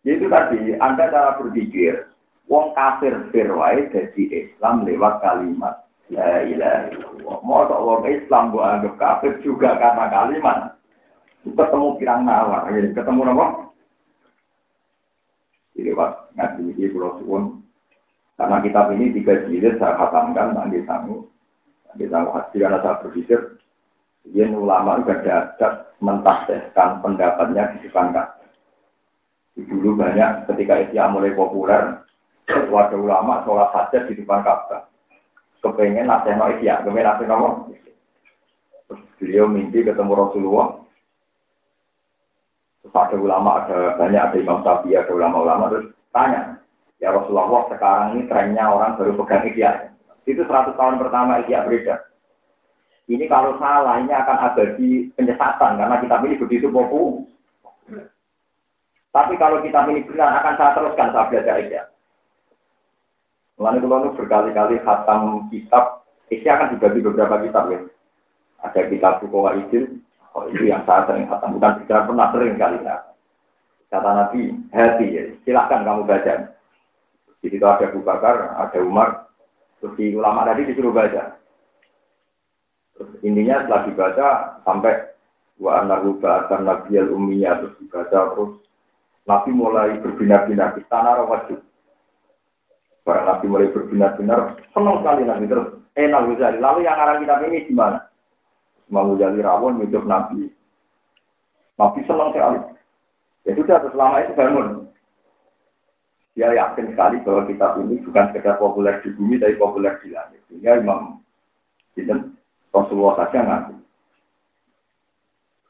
A: Itu tadi, Anda cara berpikir, wong kafir firwai jadi Islam lewat kalimat La ilaha. Mau wong Islam gua anggap kafir juga karena kalimat. Ketemu pirang nawar, ketemu apa? Jadi pak ngaji ini pulau suwun. Karena kitab ini tiga jilid saya khatamkan nanti sangu. Nanti sangu hati karena saya berpikir. Dia ulama juga ada mentafsirkan pendapatnya di depan Dulu banyak ketika Isya mulai populer, warga ulama sholat hajat di depan Ka'bah. Kepengen nasihat no Isya, kepengen nasihat no Terus beliau mimpi ketemu Rasulullah. Terus ada ulama, ada banyak, ada Imam Syafi'i, ada ulama-ulama, terus tanya, ya Rasulullah sekarang ini trennya orang baru pegang Isya. Itu 100 tahun pertama Isya beredar. Ini kalau salah, ini akan abadi penyesatan karena kita ini begitu populer. Tapi kalau kita ini benar akan saya teruskan saya belajar ya. Lalu kalau berkali-kali khatam kitab, isi akan dibagi beberapa kitab ya. Ada kitab Bukowa Izin, oh itu yang saya sering khatam, bukan tidak pernah sering kali ya. Kata Nabi, hati ya, silahkan kamu baca. Di situ ada Abu Bakar, ada Umar, terus di ulama tadi disuruh baca. Terus intinya setelah dibaca sampai wa anahu ba'atan nabiyal ummiyah terus dibaca terus Nabi mulai berbinar-binar di tanah. Para Nabi mulai berbinar-binar, senang sekali Nabi terus enak bisa. Lalu yang arah kitab ini gimana? Mau jadi rawon hidup Nabi. Nabi senang sekali. Ya sudah, selama itu bangun. Dia yakin sekali bahwa kitab ini bukan sekedar populer di bumi, tapi populer di langit. Sehingga Imam Sinten Rasulullah saja ngaku.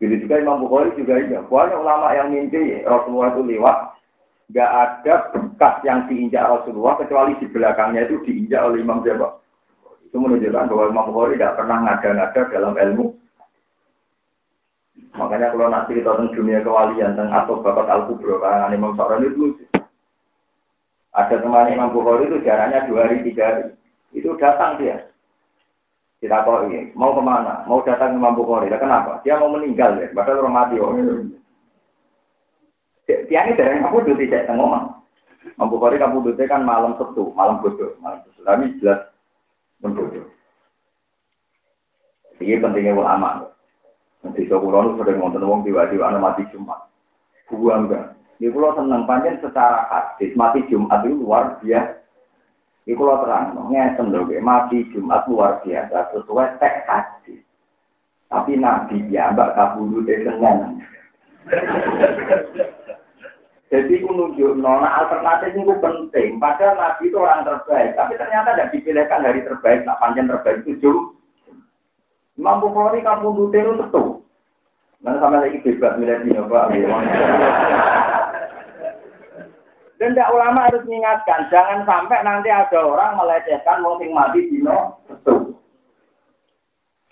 A: Begitu juga Imam Bukhari juga iya. Banyak ulama yang mimpi Rasulullah itu lewat. Gak ada bekas yang diinjak Rasulullah kecuali di belakangnya itu diinjak oleh Imam Jawa. Itu menunjukkan bahwa Imam Bukhari tidak pernah ngada-ngada dalam ilmu. Makanya kalau nanti kita tentang dunia kewalian tentang atau bapak al-kubro karangan Imam Sa'ran itu ada teman Imam Bukhari itu jaraknya dua hari tiga hari. Itu datang dia kita tahu ini, mau ke mana? Mau datang Imam Bukhari. kenapa? Dia mau meninggal ya, padahal orang mati. Oh. Dia ini dari kamu duduk tidak tengok Imam Bukhari kamu duduk kan malam Sabtu, malam bodoh, malam bodoh. Tapi jelas membodoh. Ini pentingnya ulama. Nanti saya kurang sudah ngonton wong tiba-tiba mati Jumat. Gua enggak. Ini pulau senang panjang secara hadis mati Jumat itu luar biasa. Iku lo terang, ngeten lho, mati Jumat luar biasa sesuai teks hadis. Tapi Nabi ya, mbak kabulu deh Senin. Jadi aku nunjuk nona alternatif itu penting. Padahal Nabi itu orang terbaik, tapi ternyata tidak dipilihkan hari terbaik. Nak panjang terbaik itu. Imam Bukhari kamu itu tentu. Mana sama lagi bebas milih di Pak. Dan tidak ulama harus mengingatkan, jangan sampai nanti ada orang melecehkan wong sing mati dino betul.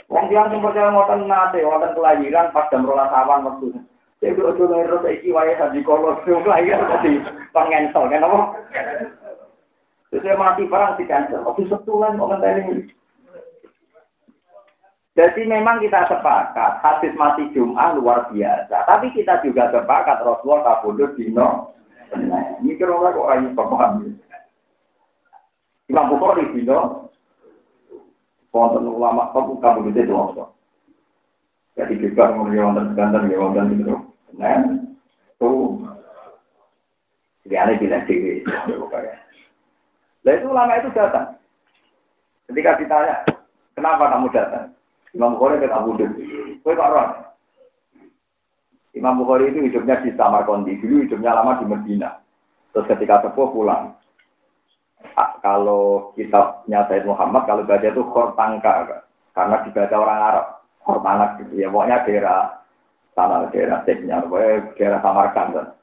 A: Wong yang sing percaya ngoten nate, kelahiran pas jam rolas awan waktu. Jadi ojo ngerus iki wae sadi kolo sing kelahiran tadi pengensel kan apa? Terus mati perang di cancel, oke setulan kok ngenteni. Jadi memang kita sepakat hadis mati Jumat luar biasa, tapi kita juga sepakat Rasulullah kabudut dino Mikir orang kok ayu paham. Imam Bukhari dino wonten ulama kamu kamu itu. Jadi kita ngomong wonten sekanten ya wonten itu. Nah, bilang. Lah itu ulama itu datang. Ketika ditanya, kenapa kamu datang? Imam Bukhari ke Abu Dhabi. Kok Imam Bukhari itu hidupnya di Samarkandi, dulu hidupnya lama di Medina. Terus ketika sepuh pulang. Kalau kitabnya Said Muhammad, kalau baca itu Khortangka, karena dibaca orang Arab. Khortanak gitu ya, pokoknya daerah tanah daerah Ceknya, daerah Samarkand.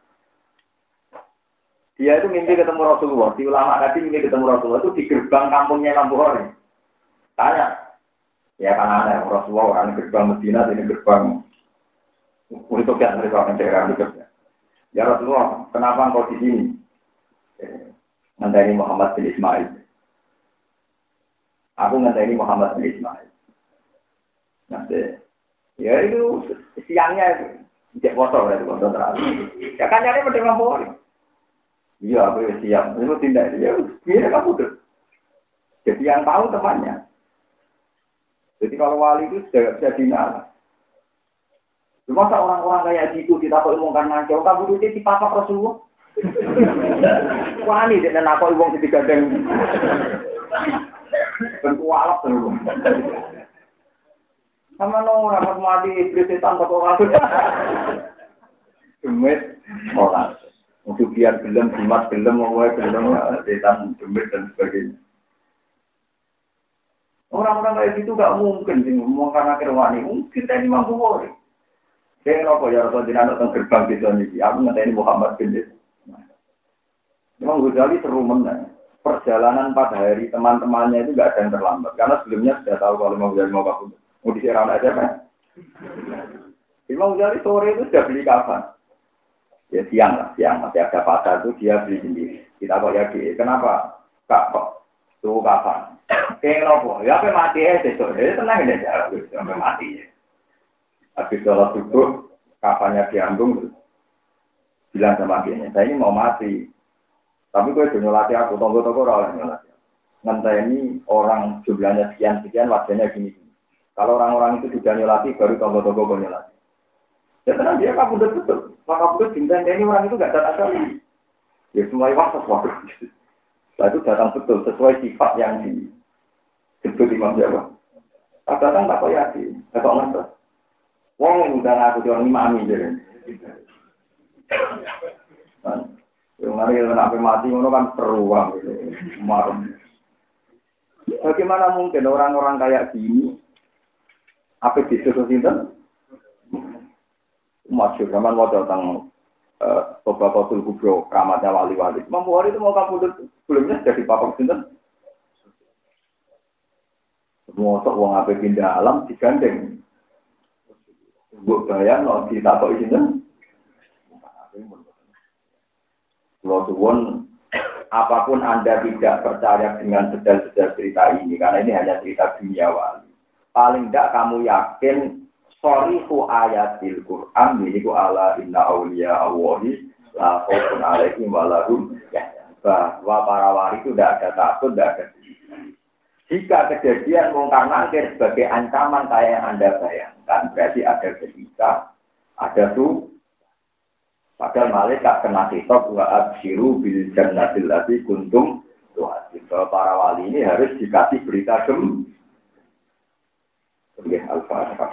A: Dia itu mimpi ketemu Rasulullah. Si ulama tadi mimpi ketemu Rasulullah itu di gerbang kampungnya Imam Bukhari. Tanya. Ya kan aneh. Rasulullah orang gerbang Medina, ini gerbang untuk yang dari orang daerah itu. Ya Rasulullah, kenapa engkau di sini? Ngenteni Muhammad bin Ismail. Aku ngenteni Muhammad bin Ismail. Nanti, ya itu siangnya cek foto ya, foto terakhir. Ya kan nyari Imam Bukhari. Iya, aku ya siap. Itu tindak ya, biar kamu tuh. Jadi yang tahu temannya. Jadi kalau wali itu sudah bisa dinala. Cuma orang-orang kayak gitu kita kok omongkan nancau, kamu tuh di papa Rasulullah. Wani dia nak kok wong sing digandeng. Ben kualap terus. Sama no rapat mati iblis setan kok ora. Demit ora. Untuk biar gelem, jimat gelem, mau gelem, setan, demit dan sebagainya. Orang-orang kayak gitu gak mungkin sih ngomong karena kerwani. Mungkin kita ini mampu wori. Saya ngerokok ya Rasul Jinan datang gerbang di sana ini. Aku ini Muhammad bin Des. Memang Ghazali seru menang. Perjalanan pada hari teman-temannya itu gak ada yang terlambat. Karena sebelumnya sudah tahu kalau mau Ghazali mau kabur. Mau diserang aja kan. Imam Ghazali sore itu sudah beli kapan? ya siang lah, siang masih ada pasar itu dia beli sendiri. Kita kok ya kenapa kak kok tuh kapan? Kayak nopo, ya apa mati ya besok, jadi tenang aja, sampai mati ya. Habis sholat subuh, kapannya diambung, bilang sama dia, saya ini mau mati. Tapi gue sudah nyolati aku, tunggu-tunggu orang nyolati. ini orang jumlahnya sekian-sekian, wajahnya gini. Kalau orang-orang itu sudah nyolati, baru tunggu-tunggu gue nyolati. Ya tenang dia kabur betul. Maka betul bintang ini orang itu gak datang kali. Ya semua waktu sesuatu. Setelah itu datang betul sesuai sifat yang disebut Imam Jawa. Tak datang tak kok yakin, tak ngerti. Wong udah ngaku di orang imami jadi. Yang nanti yang sampai mati, itu kan. Marem. Bagaimana mungkin orang-orang kayak gini, apa disuruh sinten? masyur zaman mau datang Bapak Kotul Kubro, keramatnya wali-wali. Mampu hari itu mau kamu sebelumnya jadi papa sinten. Mosok wong ape pindah alam digandeng. Mbok bayang no ditakok sinten. Kalau suwon apa pun Anda tidak percaya dengan sedal-sedal cerita ini, karena ini hanya cerita dunia wali. Paling tidak kamu yakin Sorifu ayatil Qur'an ku ala inna awliya Allahi la khawfun alaihim wa lahum bahwa para wali itu tidak ada takut, tidak ada jika kejadian mungkar nangkir sebagai ancaman kayak yang Anda bayangkan, berarti ada ketika, ada tuh, padahal malaikat kena kitab wa abshiru bil jannatil lati kuntum tuh para wali ini harus dikasih berita gembira. Ya, Al-Fatihah.